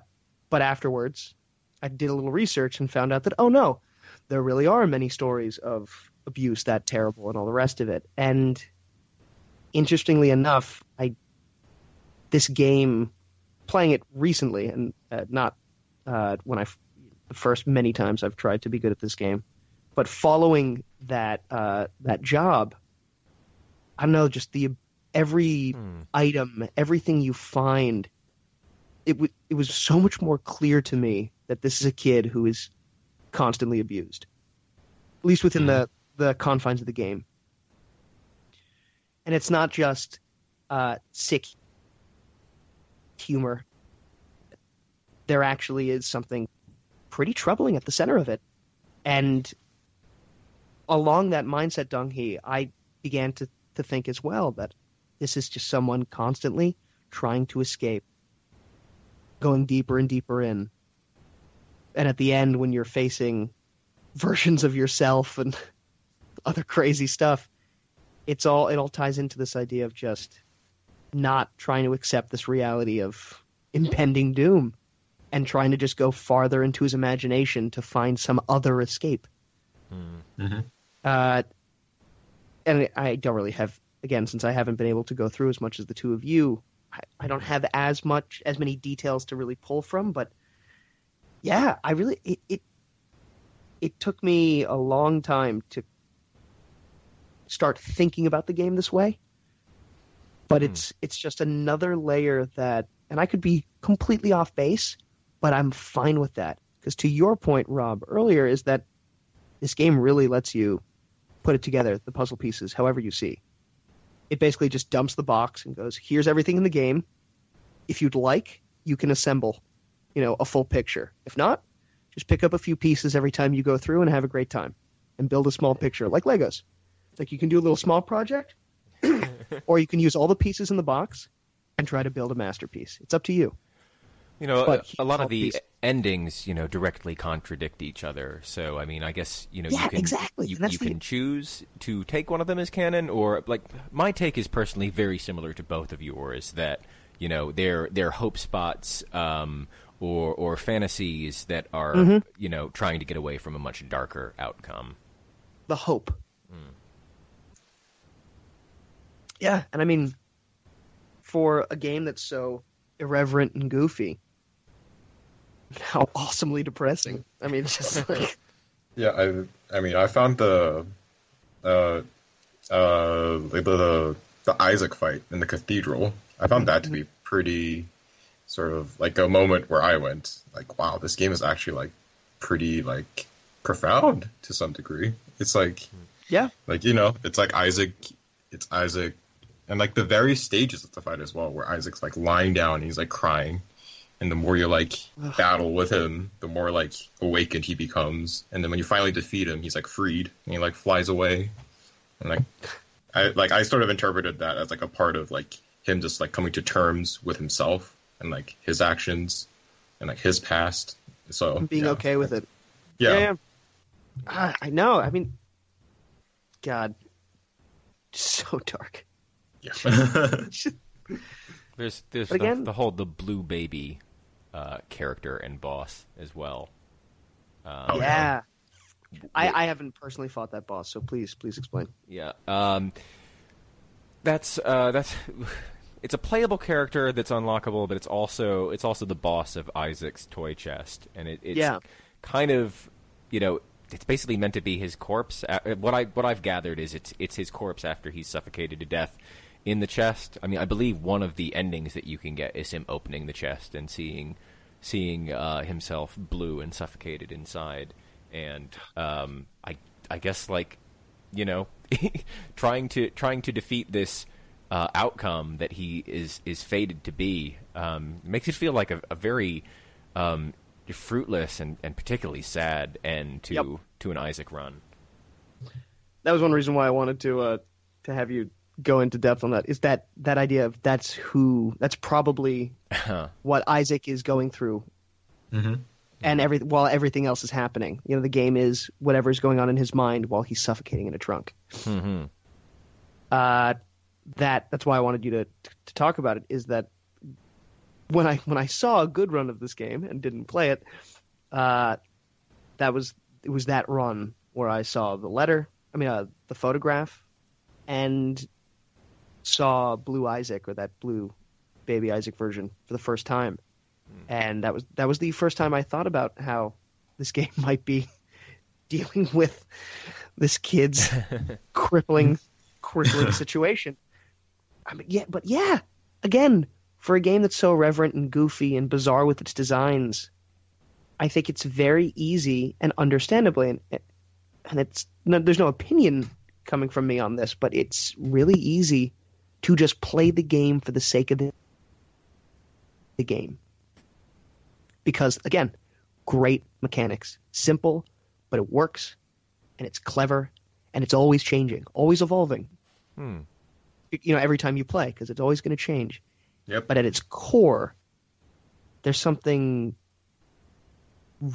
but afterwards, I did a little research and found out that, oh no, there really are many stories of abuse that terrible and all the rest of it. And interestingly enough, I this game, playing it recently and uh, not uh, when I the first many times I've tried to be good at this game, but following that uh, that job, I don't know, just the every item, everything you find, it w- it was so much more clear to me that this is a kid who is constantly abused, at least within the the confines of the game. And it's not just uh, sick humor. There actually is something pretty troubling at the center of it, and along that mindset, Dong Hee, I began to to think as well that this is just someone constantly trying to escape, going deeper and deeper in. And at the end, when you're facing versions of yourself and other crazy stuff, it's all it all ties into this idea of just not trying to accept this reality of impending doom and trying to just go farther into his imagination to find some other escape. Mhm. Uh, and I don't really have, again, since I haven't been able to go through as much as the two of you, I, don't have as much, as many details to really pull from. But yeah, I really, it, it, it took me a long time to start thinking about the game this way. But hmm. it's it's just another layer that, and I could be completely off base, but I'm fine with that because to your point, Rob, earlier is that this game really lets you put it together, the puzzle pieces, however you see. It basically just dumps the box and goes, "Here's everything in the game. If you'd like, you can assemble, you know, a full picture. If not, just pick up a few pieces every time you go through and have a great time, and build a small picture like Legos. Like you can do a little small project, or you can use all the pieces in the box and try to build a masterpiece. It's up to you. You know, But a, a lot of the endings, you know, directly contradict each other. So, I mean, I guess you know Yeah, you can exactly. you, you the- can choose to take one of them as canon, or like my take is personally very similar to both of yours. That you know, they're they're hope spots um, or or fantasies that are Mm-hmm. you know trying to get away from a much darker outcome. the hope. Yeah, and I mean, for a game that's so irreverent and goofy, how awesomely depressing. I mean, it's just like Yeah, I I mean I found the uh uh the the, the Isaac fight in the cathedral. I found that to be pretty sort of like a moment where I went like, wow, this game is actually like pretty like profound to some degree. It's like yeah, like you know, it's like Isaac, it's Isaac, and like the various stages of the fight as well, where Isaac's like lying down, and he's like crying, and the more you like battle with him, the more like awakened he becomes, and then when you finally defeat him, he's like freed, and he like flies away, and like I like I sort of interpreted that as like a part of like him just like coming to terms with himself and like his actions and like his past. So being yeah. okay with it. Yeah. yeah. Ah, I know. I mean, God, so dark. Yeah. There's there's But the, again- the whole the blue baby uh, character and boss as well. Um, Oh, yeah. I, I haven't personally fought that boss, so please, please explain. Yeah. Um, that's uh, that's it's a playable character that's unlockable, but it's also it's also the boss of Isaac's toy chest, and it, it's Yeah. kind of you know it's basically meant to be his corpse. What I what I've gathered is it's it's his corpse after he's suffocated to death in the chest. I mean, I believe one of the endings that you can get is him opening the chest and seeing seeing uh, himself blue and suffocated inside, and um, I I guess like you know, trying to trying to defeat this uh, outcome that he is is fated to be um, makes it feel like a, a very um, fruitless and, and particularly sad end to Yep. to an Isaac run. That was one reason why I wanted to uh, to have you go into depth on that. Is that that idea of that's who that's probably what Isaac is going through, Mhm. and every while everything else is happening. You know, the game is whatever is going on in his mind while he's suffocating in a trunk. hmm uh, that that's why I wanted you to to talk about it. Is that when I when I saw a good run of this game and didn't play it, uh, that was it was that run where I saw the letter. I mean, uh, the photograph, and saw Blue Isaac or that blue baby Isaac version for the first time, hmm. and that was that was the first time I thought about how this game might be dealing with this kid's crippling crippling situation. I mean, yeah, but yeah, again, for a game that's so irreverent and goofy and bizarre with its designs, I think it's very easy and understandably, and, and it's no, there's no opinion coming from me on this, but it's really easy to just play the game for the sake of the, the game. Because again, great mechanics, simple, but it works, and it's clever, and it's always changing, always evolving Hmm. you know every time you play because it's always going to change Yep. but at its core there's something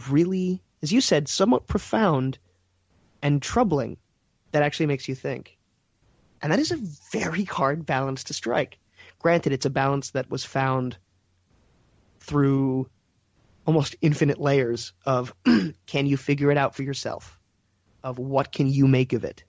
really as you said somewhat profound and troubling that actually makes you think and that is a very hard balance to strike. Granted it's a balance that was found through almost infinite layers of can you figure it out for yourself? Of what can you make of it?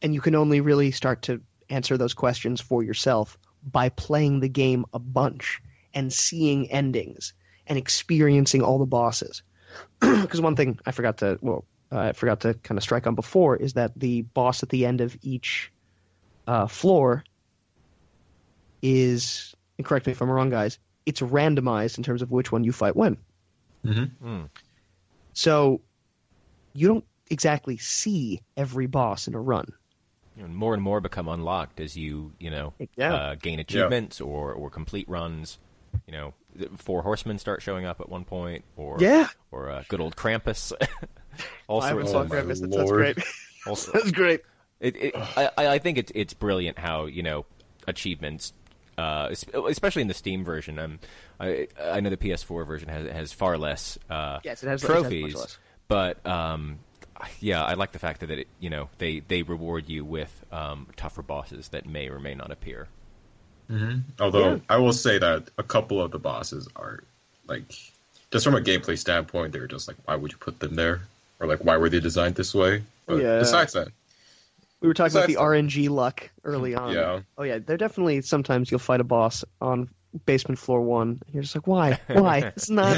And you can only really start to answer those questions for yourself by playing the game a bunch and seeing endings and experiencing all the bosses. Because one thing I forgot to well, uh, I forgot to kind of strike on before is that the boss at the end of each uh, floor is, and correct me if I'm wrong, guys. It's randomized in terms of which one you fight when. Mm-hmm. So you don't exactly see every boss in a run. And more and more become unlocked as you you know Yeah. uh, gain achievements or or complete runs. You know, the four horsemen start showing up at one point, or Yeah. or uh, good old Krampus. all I haven't sorts saw of Krampus. That sounds great. all, so- That's great. It, it, I, I I think it's it's brilliant how you know achievements, uh, especially in the Steam version. Um, I I know the PS4 version has has far less uh, Yes, it has- it has trophies, less. but um, yeah, I like the fact that it you know they they reward you with um, tougher bosses that may or may not appear. Although Yeah. I will say that a couple of the bosses are like, just from a gameplay standpoint, they're just like, why would you put them there, or like, why were they designed this way? But Yeah. besides that, We were talking So about the RNG luck early on. Yeah. Oh yeah, there definitely sometimes you'll fight a boss on basement floor one. And you're just like, why? Why? It's not.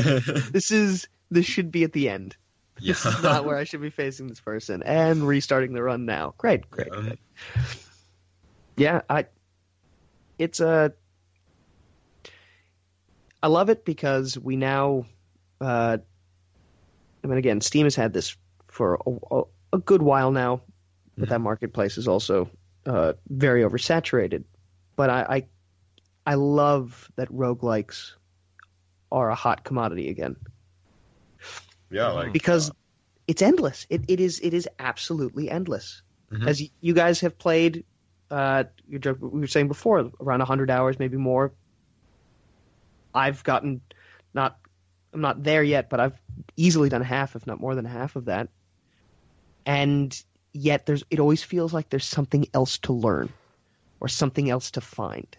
This is. This should be at the end. yeah. This is not where I should be facing this person. And restarting the run now. Great, great, Yeah. great. Yeah, I. It's a. I love it because we now. Uh, I mean, again, Steam has had this for a, a, a good while now, but that marketplace is also uh, very oversaturated. But I, I, I love that roguelikes are a hot commodity again yeah, like because it's endless. It, it is it is absolutely endless. Mhm. As you guys have played, uh, you we were saying before, around hundred hours, maybe more. I've gotten not I'm not there yet, but I've easily done half, if not more than half of that. And yet, there's it always feels like there's something else to learn, or something else to find.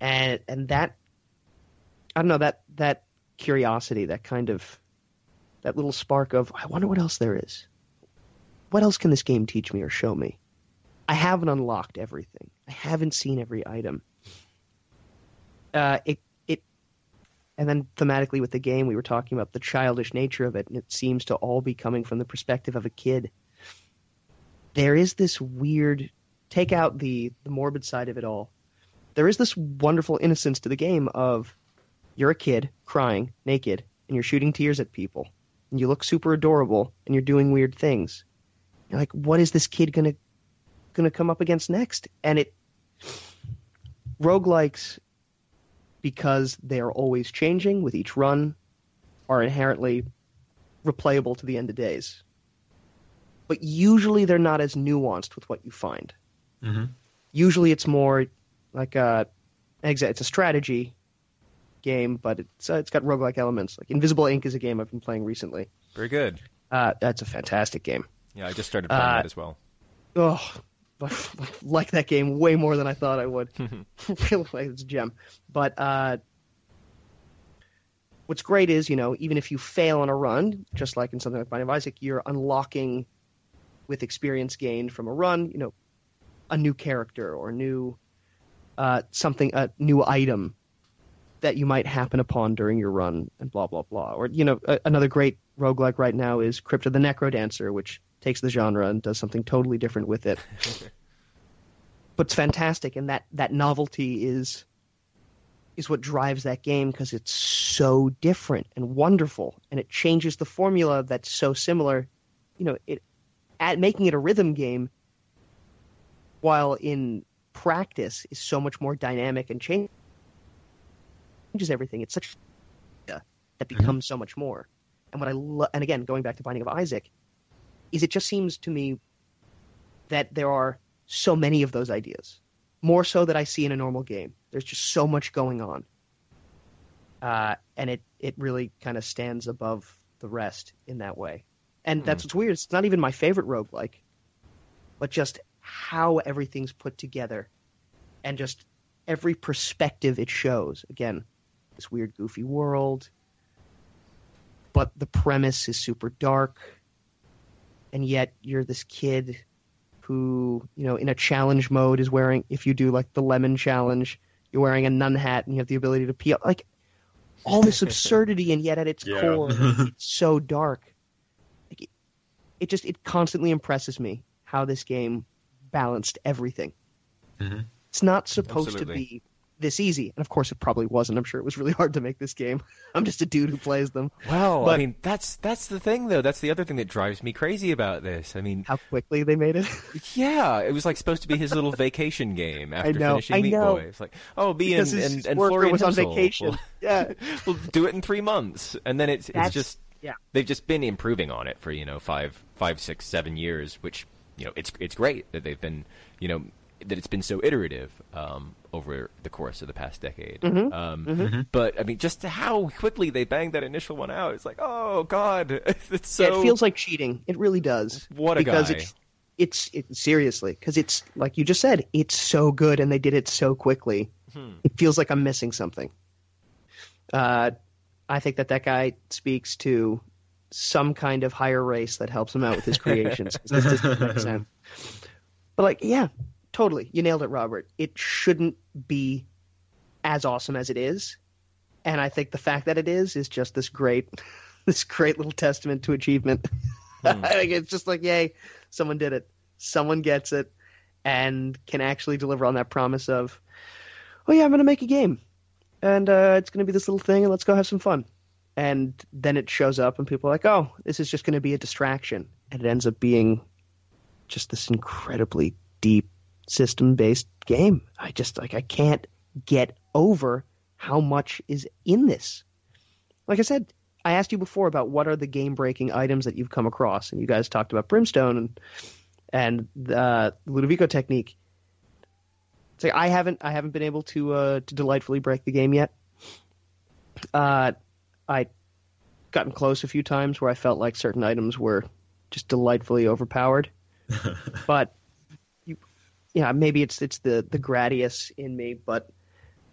And and that I don't know that that curiosity, that kind of that little spark of I wonder what else there is. What else can this game teach me or show me? I haven't unlocked everything. I haven't seen every item. Uh, it it, and then thematically with the game, we were talking about the childish nature of it, and it seems to all be coming from the perspective of a kid. There is this weird. Take out the the morbid side of it all. There is this wonderful innocence to the game of you're a kid crying naked and you're shooting tears at people and you look super adorable and you're doing weird things. You're like, what is this kid gonna gonna come up against next? And it roguelikes because they are always changing with each run are inherently replayable to the end of days. But usually they're not as nuanced with what you find. Mhm. Usually it's more like a it's a strategy game, but it's uh, it's got roguelike elements. Like Invisible Inc is a game I've been playing recently. Very good. Uh, that's a fantastic game. Yeah, I just started playing Uh, that as well. Oh, like that game way more than I thought I would. really, like, it's a gem. But uh, what's great is, you know, even if you fail on a run, just like in something like Binding of Isaac, you're unlocking with experience gained from a run, you know, a new character or new uh, something, a new item that you might happen upon during your run, and blah blah blah. Or you know, a, another great roguelike right now is Crypt of the Necrodancer, which takes the genre and does something totally different with it. but it's fantastic, and that that novelty is is what drives that game because it's so different and wonderful, and it changes the formula that's so similar. You know, it at making it a rhythm game, while in practice is so much more dynamic and changes everything. It's such that becomes so much more. And what I lo- and again going back to Binding of Isaac, is it just seems to me that there are so many of those ideas, more so that I see in a normal game. There's just so much going on, uh, and it it really kind of stands above the rest in that way. And hmm. that's what's weird. It's not even my favorite roguelike, but just how everything's put together, and just every perspective it shows. Again, this weird, goofy world, but the premise is super dark and yet you're this kid who you know in a challenge mode is wearing if you do like the lemon challenge you're wearing a nun hat and you have the ability to peel like all this absurdity and yet at its Yeah. core it's so dark it just it constantly impresses me how this game balanced everything Mhm. it's not supposed Absolutely. to be this easy and of course it probably wasn't i'm sure it was really hard to make this game i'm just a dude who plays them Well, I mean, that's that's the thing, though. That's the other thing that drives me crazy about this. I mean, how quickly they made it yeah, it was like supposed to be his little vacation game after know, finishing I Meat know. Boy. It's like, oh, be in because his, and, his and Florian was on Himsl. vacation. We'll, yeah, we'll do it in three months, and then it's it's just yeah. they've just been improving on it for you know five five six seven years, which you know it's it's great that they've been you know that it's been so iterative um, over the course of the past decade. Mm-hmm. Um, But I mean, just how quickly they banged that initial one out. It's like, oh god, it's so. Yeah, it feels like cheating. It really does. What a because guy. it's it's it, seriously because it's like you just said, it's so good and they did it so quickly. Hmm. It feels like I'm missing something. Uh, I think that that guy speaks to some kind of higher race that helps him out with his creations. this doesn't make sense. But like, yeah, totally, you nailed it, Robert. It shouldn't be as awesome as it is, and I think the fact that it is is just this great, this great little testament to achievement. Hmm. like, it's just like, yay, someone did it. Someone gets it and can actually deliver on that promise of, oh yeah, I'm going to make a game, and uh, it's going to be this little thing, and let's go have some fun. And then it shows up, and people are like, oh, this is just going to be a distraction, and it ends up being just this incredibly deep system-based game. I just like I can't get over how much is in this. Like I said, I asked you before about what are the game-breaking items that you've come across, and you guys talked about Brimstone and and the Ludovico technique. It's like I haven't I haven't been able to uh, to delightfully break the game yet. Uh, I gotten close a few times where I felt like certain items were just delightfully overpowered, but you, yeah, maybe it's it's the the Gradius in me, but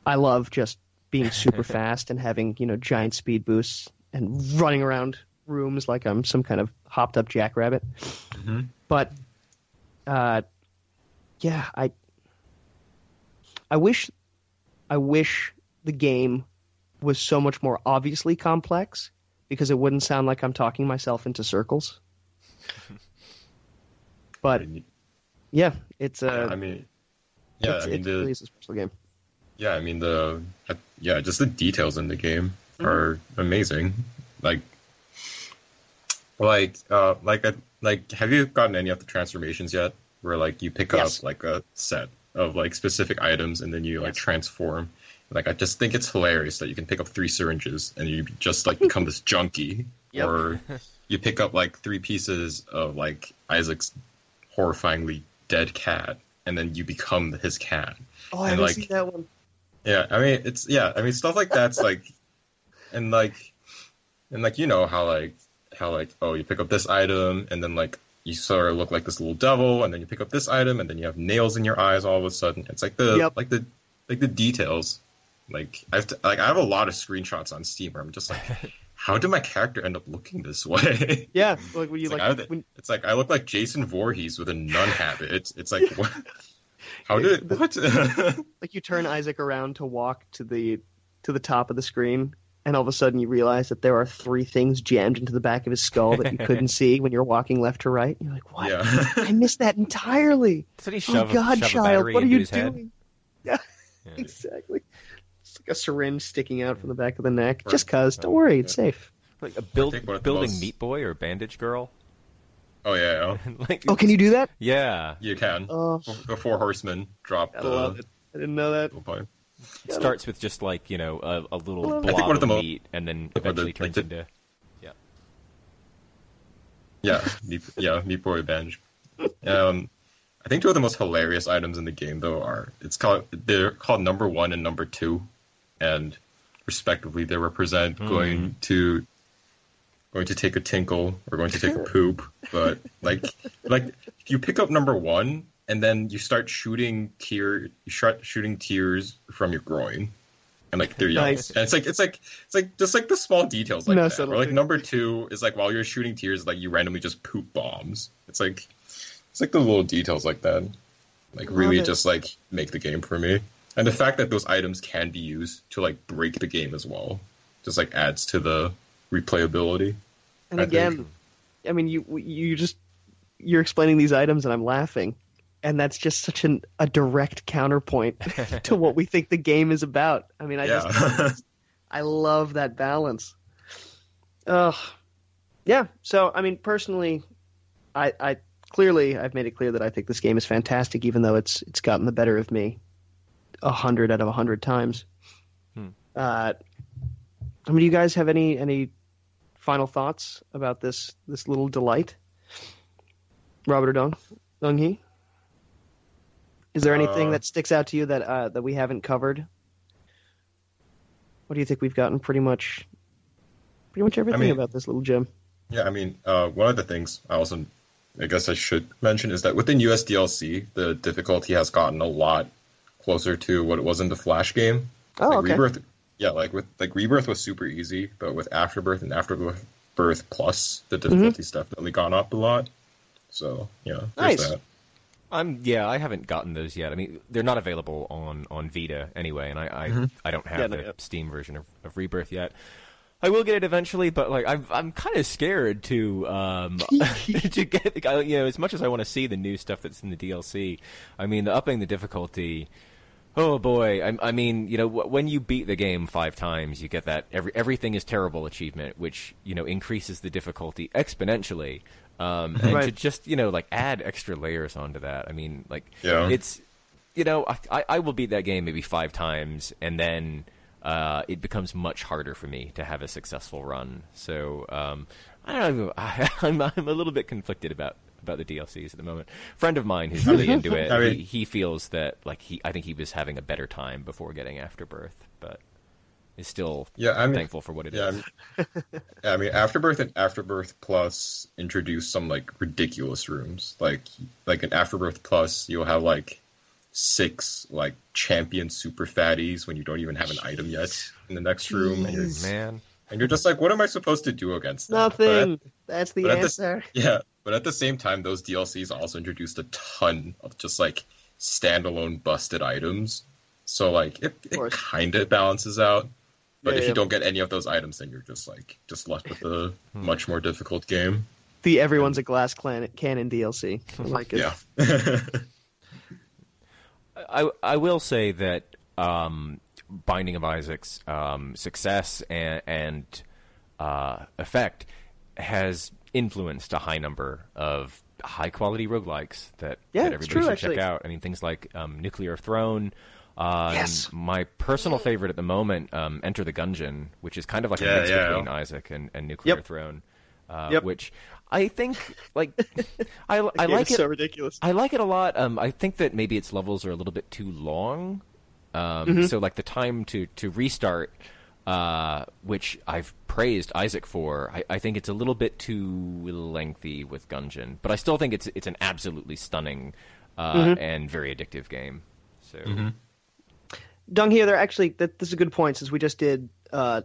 I love just being super fast and having you know giant speed boosts and running around rooms like I'm some kind of hopped up jackrabbit. Mhm. But uh, yeah, I I wish I wish the game was so much more obviously complex because it wouldn't sound like I'm talking myself into circles. but yeah, it's a I mean, yeah, it's, I mean it the really is a special game. yeah, I mean the uh, yeah, just the details in the game Mm-hmm. are amazing. Like, like, uh, like, uh, like, have you gotten any of the transformations yet? Where like you pick Yes. up like a set of like specific items and then you like Yes. transform. Like, I just think it's hilarious that you can pick up three syringes and you just like become this junkie, Yep. or you pick up like three pieces of like Isaac's horrifyingly dead cat, and then you become his cat. Oh, I and, like- seen that one. Yeah, I mean it's yeah, I mean stuff like that's like and like and like you know how like how like oh you pick up this item and then like you sort of look like this little devil and then you pick up this item and then you have nails in your eyes all of a sudden. It's like the Yep. like the like the details. Like I've t- like I have a lot of screenshots on Steam where I'm just like how did my character end up looking this way? Yeah, like when you It's like, like, when, It's like I look like Jason Voorhees with a nun habit. It's it's like what? How did it, what? like you turn Isaac around to walk to the to the top of the screen, and all of a sudden you realize that there are three things jammed into the back of his skull that you couldn't see when you're walking left to right. You're like, what? yeah. I missed that entirely. So he Oh God, shove child, what are you his head? doing? Yeah, Yeah. exactly. It's like a syringe sticking out from the back of the neck. Right. Just cause, don't worry, it's safe. Like a build, think one of the building most- Meat Boy or Bandage Girl. Oh yeah, yeah. like, Oh, can you do that? Yeah, you can. Oh, The four horsemen drop I the love it. I didn't know that. It starts with just like you know a, a little blob of of mo- and then Or the- eventually like turns the- into Yeah, Meat, yeah, Meat Boy revenge. Um, I think two of the most hilarious items in the game though are it's called they're called number one and number two, and respectively they represent going to going to take a tinkle or going to take a poop. But like like if you pick up number one and then you start shooting tear you start shooting tears from your groin. And like they're young. Nice. And it's like it's like it's like just like the small details like No that. Or like number two is like while you're shooting tears, like you randomly just poop bombs. It's like it's like the little details like that. Like Love really it. just like make the game for me. And the fact that those items can be used to like break the game as well, just like adds to the replayability. And I again, think. I mean, you you just you're explaining these items, and I'm laughing, and that's just such an a direct counterpoint to what we think the game is about. I mean, I yeah. just I love that balance. Ugh, yeah. So, I mean, personally, I I clearly I've made it clear that I think this game is fantastic, even though it's it's gotten the better of me a hundred out of a hundred times. Hmm. Uh, I mean, do you guys have any any final thoughts about this this little delight? Robert or Dong Dong Hee? Is there anything Uh, that sticks out to you that uh, that we haven't covered? What do you think we've gotten pretty much pretty much everything mean- about this little gem? Yeah, I mean, uh, one of the things I also, I guess I should mention is that within US DLC, the difficulty has gotten a lot closer to what it was in the Flash game. Oh, like okay. Rebirth, yeah, like with like Rebirth was super easy, but with Afterbirth and Afterbirth Plus, the difficulty's definitely gone up a lot. So yeah, there's Nice. that. I'm yeah, I haven't gotten those yet. I mean, they're not available on on Vita anyway, and I I, I don't have Yeah, the yet. Steam version of, of Rebirth yet. I will get it eventually, but like I'm I'm kind of scared to um to get you know as much as I want to see the new stuff that's in the DLC. I mean, the upping the difficulty. Oh boy! I, I mean, you know, when you beat the game five times, you get that every everything is terrible achievement, which you know increases the difficulty exponentially. Um, and to just you know like add extra layers onto that. I mean, like Yeah. it's you know I, I I will beat that game maybe five times, and then uh, it becomes much harder for me to have a successful run. So um, I don't know. I, I'm I'm a little bit conflicted about about the DLCs at the moment. friend of mine who's really into it. I mean- he, he feels that like he I think he was having a better time before getting Afterbirth, but is still Yeah, I mean- thankful for what it is. Yeah, I mean, yeah, I mean, Afterbirth and Afterbirth Plus introduced some like ridiculous rooms. Like, like in Afterbirth Plus, you'll have like six like champion super fatties when you don't even have an item yet in the next room, and you're, Jeez. Man, and you're just like, what am I supposed to do against that? Nothing. That's the but this- answer. But yeah, but at the same time, those DLCs also introduced a ton of just like standalone busted items. So like it, it kind of balances out. But Yeah, if yeah. you don't get any of those items, then you're just like just left with a Hmm. much more difficult game. The everyone's a glass clan- cannon DLC. I like it. Yeah. I I will say that um, Binding of Isaac's um, success and, and uh, effect has influenced a high number of high quality roguelikes that, Yeah, that everybody true, should actually. check out. I mean, things like um, Nuclear Throne. Uh, Yes. My personal favorite at the moment, um, Enter the Gungeon, which is kind of like a mix yeah. between Isaac and, and Nuclear Yep. Throne, uh, Yep. which I think like I, I like it. so ridiculous. I like it a lot. Um, I think that maybe its levels are a little bit too long. Um, So like the time to to restart, uh, which I've praised Isaac for, I, I think it's a little bit too lengthy with Gungeon, but I still think it's it's an absolutely stunning uh, and very addictive game. So Dong Hee, there actually that this is a good point since we just did uh,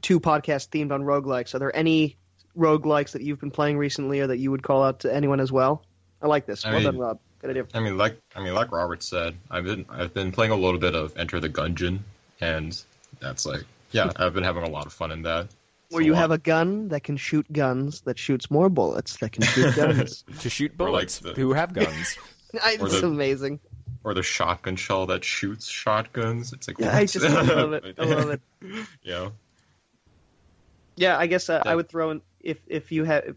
two podcasts themed on roguelikes. Are there any roguelikes that you've been playing recently or that you would call out to anyone as well? I like this. I well mean- done, Rob. Good idea. I mean, like I mean, like Robert said, I've been I've been playing a little bit of Enter the Gungeon, and that's like yeah, I've been having a lot of fun in that. Where you have a gun that can shoot guns that shoots more bullets that can shoot guns. to shoot Or like bullets the- who have guns. I, Or it's the- amazing. or the shotgun shell that shoots shotguns. It's like Yeah, I what? just I love it. I love it. yeah. Yeah, I guess uh, I Yeah. would throw in if if you have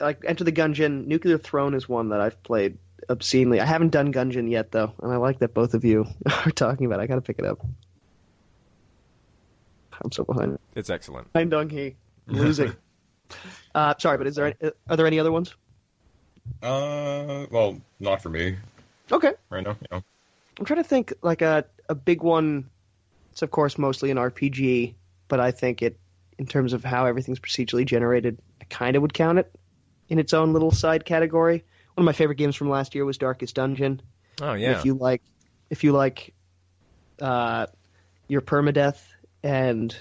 like Enter the Gungeon. Nuclear Throne is one that I've played obscenely. I haven't done Gungeon yet though, and I like that both of you are talking about. it. I got to pick it up. I'm so behind. It's excellent. Behind Dong Hee, I'm losing. uh, sorry, but is there any, are there any other ones? Uh, well, not for me Okay, right now. You know. I'm trying to think like a a big one. It's of course mostly an RPG, but I think it in terms of how everything's procedurally generated, I kind of would count it in its own little side category. One of my favorite games from last year was Darkest Dungeon. Oh And yeah. If you like, if you like, uh, your permadeath and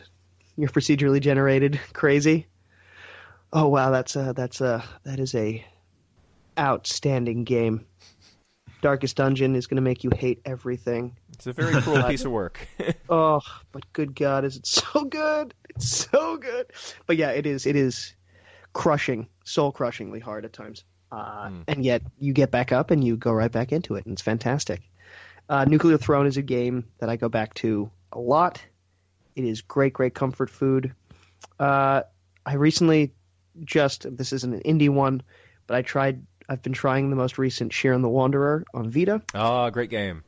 your procedurally generated crazy. Oh wow, that's a that's a that is a outstanding game. Darkest Dungeon is going to make you hate everything. It's a very cool piece of work. Oh, but good God, is it so good? It's so good. But yeah, it is. It is crushing, soul crushingly hard at times. Uh, And yet you get back up and you go right back into it, and it's fantastic. Uh, Nuclear Throne is a game that I go back to a lot. It is great, great comfort food. Uh, I recently just this isn't an indie one, but I tried. I've been trying the most recent Shiren the Wanderer on Vita. oh, great game.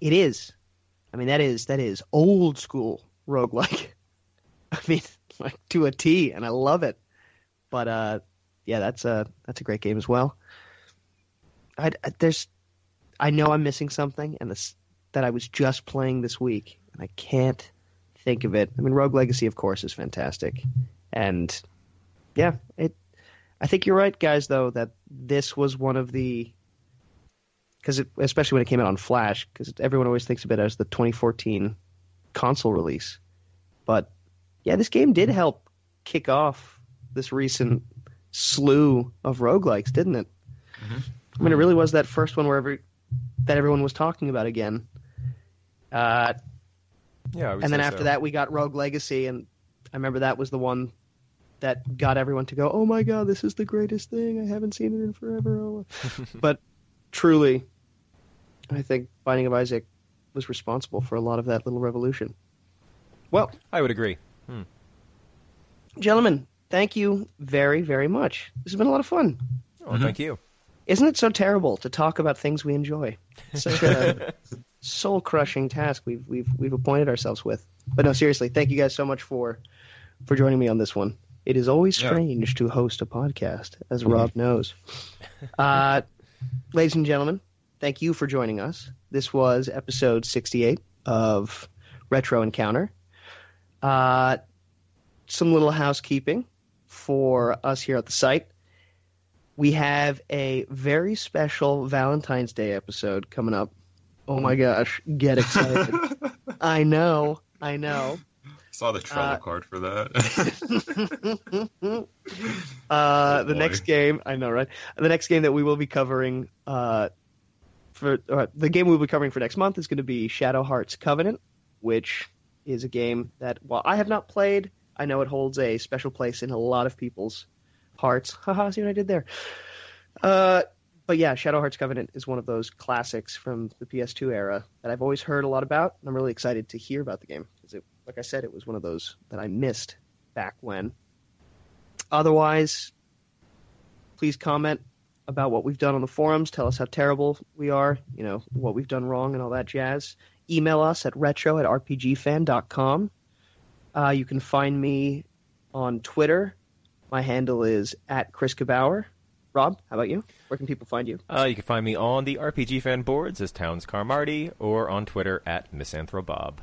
It is. I mean, that is that is old school roguelike. I mean, like to a T, and I love it. But uh, yeah, that's a that's a great game as well. I, I there's, I know I'm missing something, and this that I was just playing this week, and I can't think of it. I mean, Rogue Legacy, of course, is fantastic, and yeah, it. I think you're right, guys. Though that this was one of the because especially when it came out on Flash, because everyone always thinks of it as the 2014 console release. But yeah, this game did help kick off this recent slew of roguelikes, didn't it? Mhm. I mean, it really was that first one where every, that everyone was talking about again. Uh, Yeah, I would and then say after so. that, we got Rogue Legacy, and I remember that was the one that got everyone to go, "Oh my god, this is the greatest thing! I haven't seen it in forever." Oh. but truly, I think Binding of Isaac was responsible for a lot of that little revolution. Well, I would agree. Hmm. gentlemen, thank you very, very much. This has been a lot of fun. Oh, thank mm-hmm. you. Isn't it so terrible to talk about things we enjoy? Such a soul crushing task we've we've we've appointed ourselves with. But no, seriously, thank you guys so much for for joining me on this one. It is always Yeah. strange to host a podcast, as Rob knows. Uh, ladies and gentlemen, thank you for joining us. This was episode sixty eight of Retro Encounter. Uh, some little housekeeping for us here at the site we have a very special Valentine's Day episode coming up. Oh my gosh, get excited. I know, I know. Saw the travel Uh, card for that. uh, Oh, the next game, I know, right? The next game that we will be covering uh, for uh, the game we'll be covering for next month is going to be Shadow Hearts Covenant, which is a game that while I have not played, I know it holds a special place in a lot of people's hearts. Haha, see what I did there. But yeah, Shadow Hearts Covenant is one of those classics from the PS2 era that I've always heard a lot about, and I'm really excited to hear about the game because, it, like I said, it was one of those that I missed back when. Otherwise, please comment about what we've done on the forums. Tell us how terrible we are, you know, what we've done wrong and all that jazz. Email us at retro at rpgfan.com. Uh, you can find me on Twitter. My handle is at Chris Kabauer. Rob, how about you? Where can people find you? Uh, you can find me on the RPG fan boards as Towns Carmarty or on Twitter at Misanthrobob.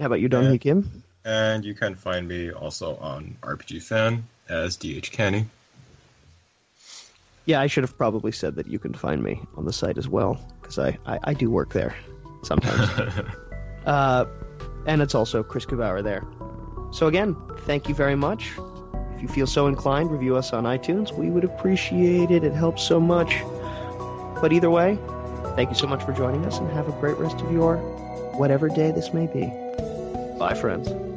How about you, Dong Yeah. Kim? and you can find me also on RPG Fan as DH Kenny. Yeah, I should have probably said that you can find me on the site as well because I, I, I do work there sometimes. uh, and it's also Chris Kabauer there. So again, thank you very much. You feel so inclined, review us on iTunes. We would appreciate it. It helps so much. But either way, thank you so much for joining us and have a great rest of your whatever day this may be. Bye, friends.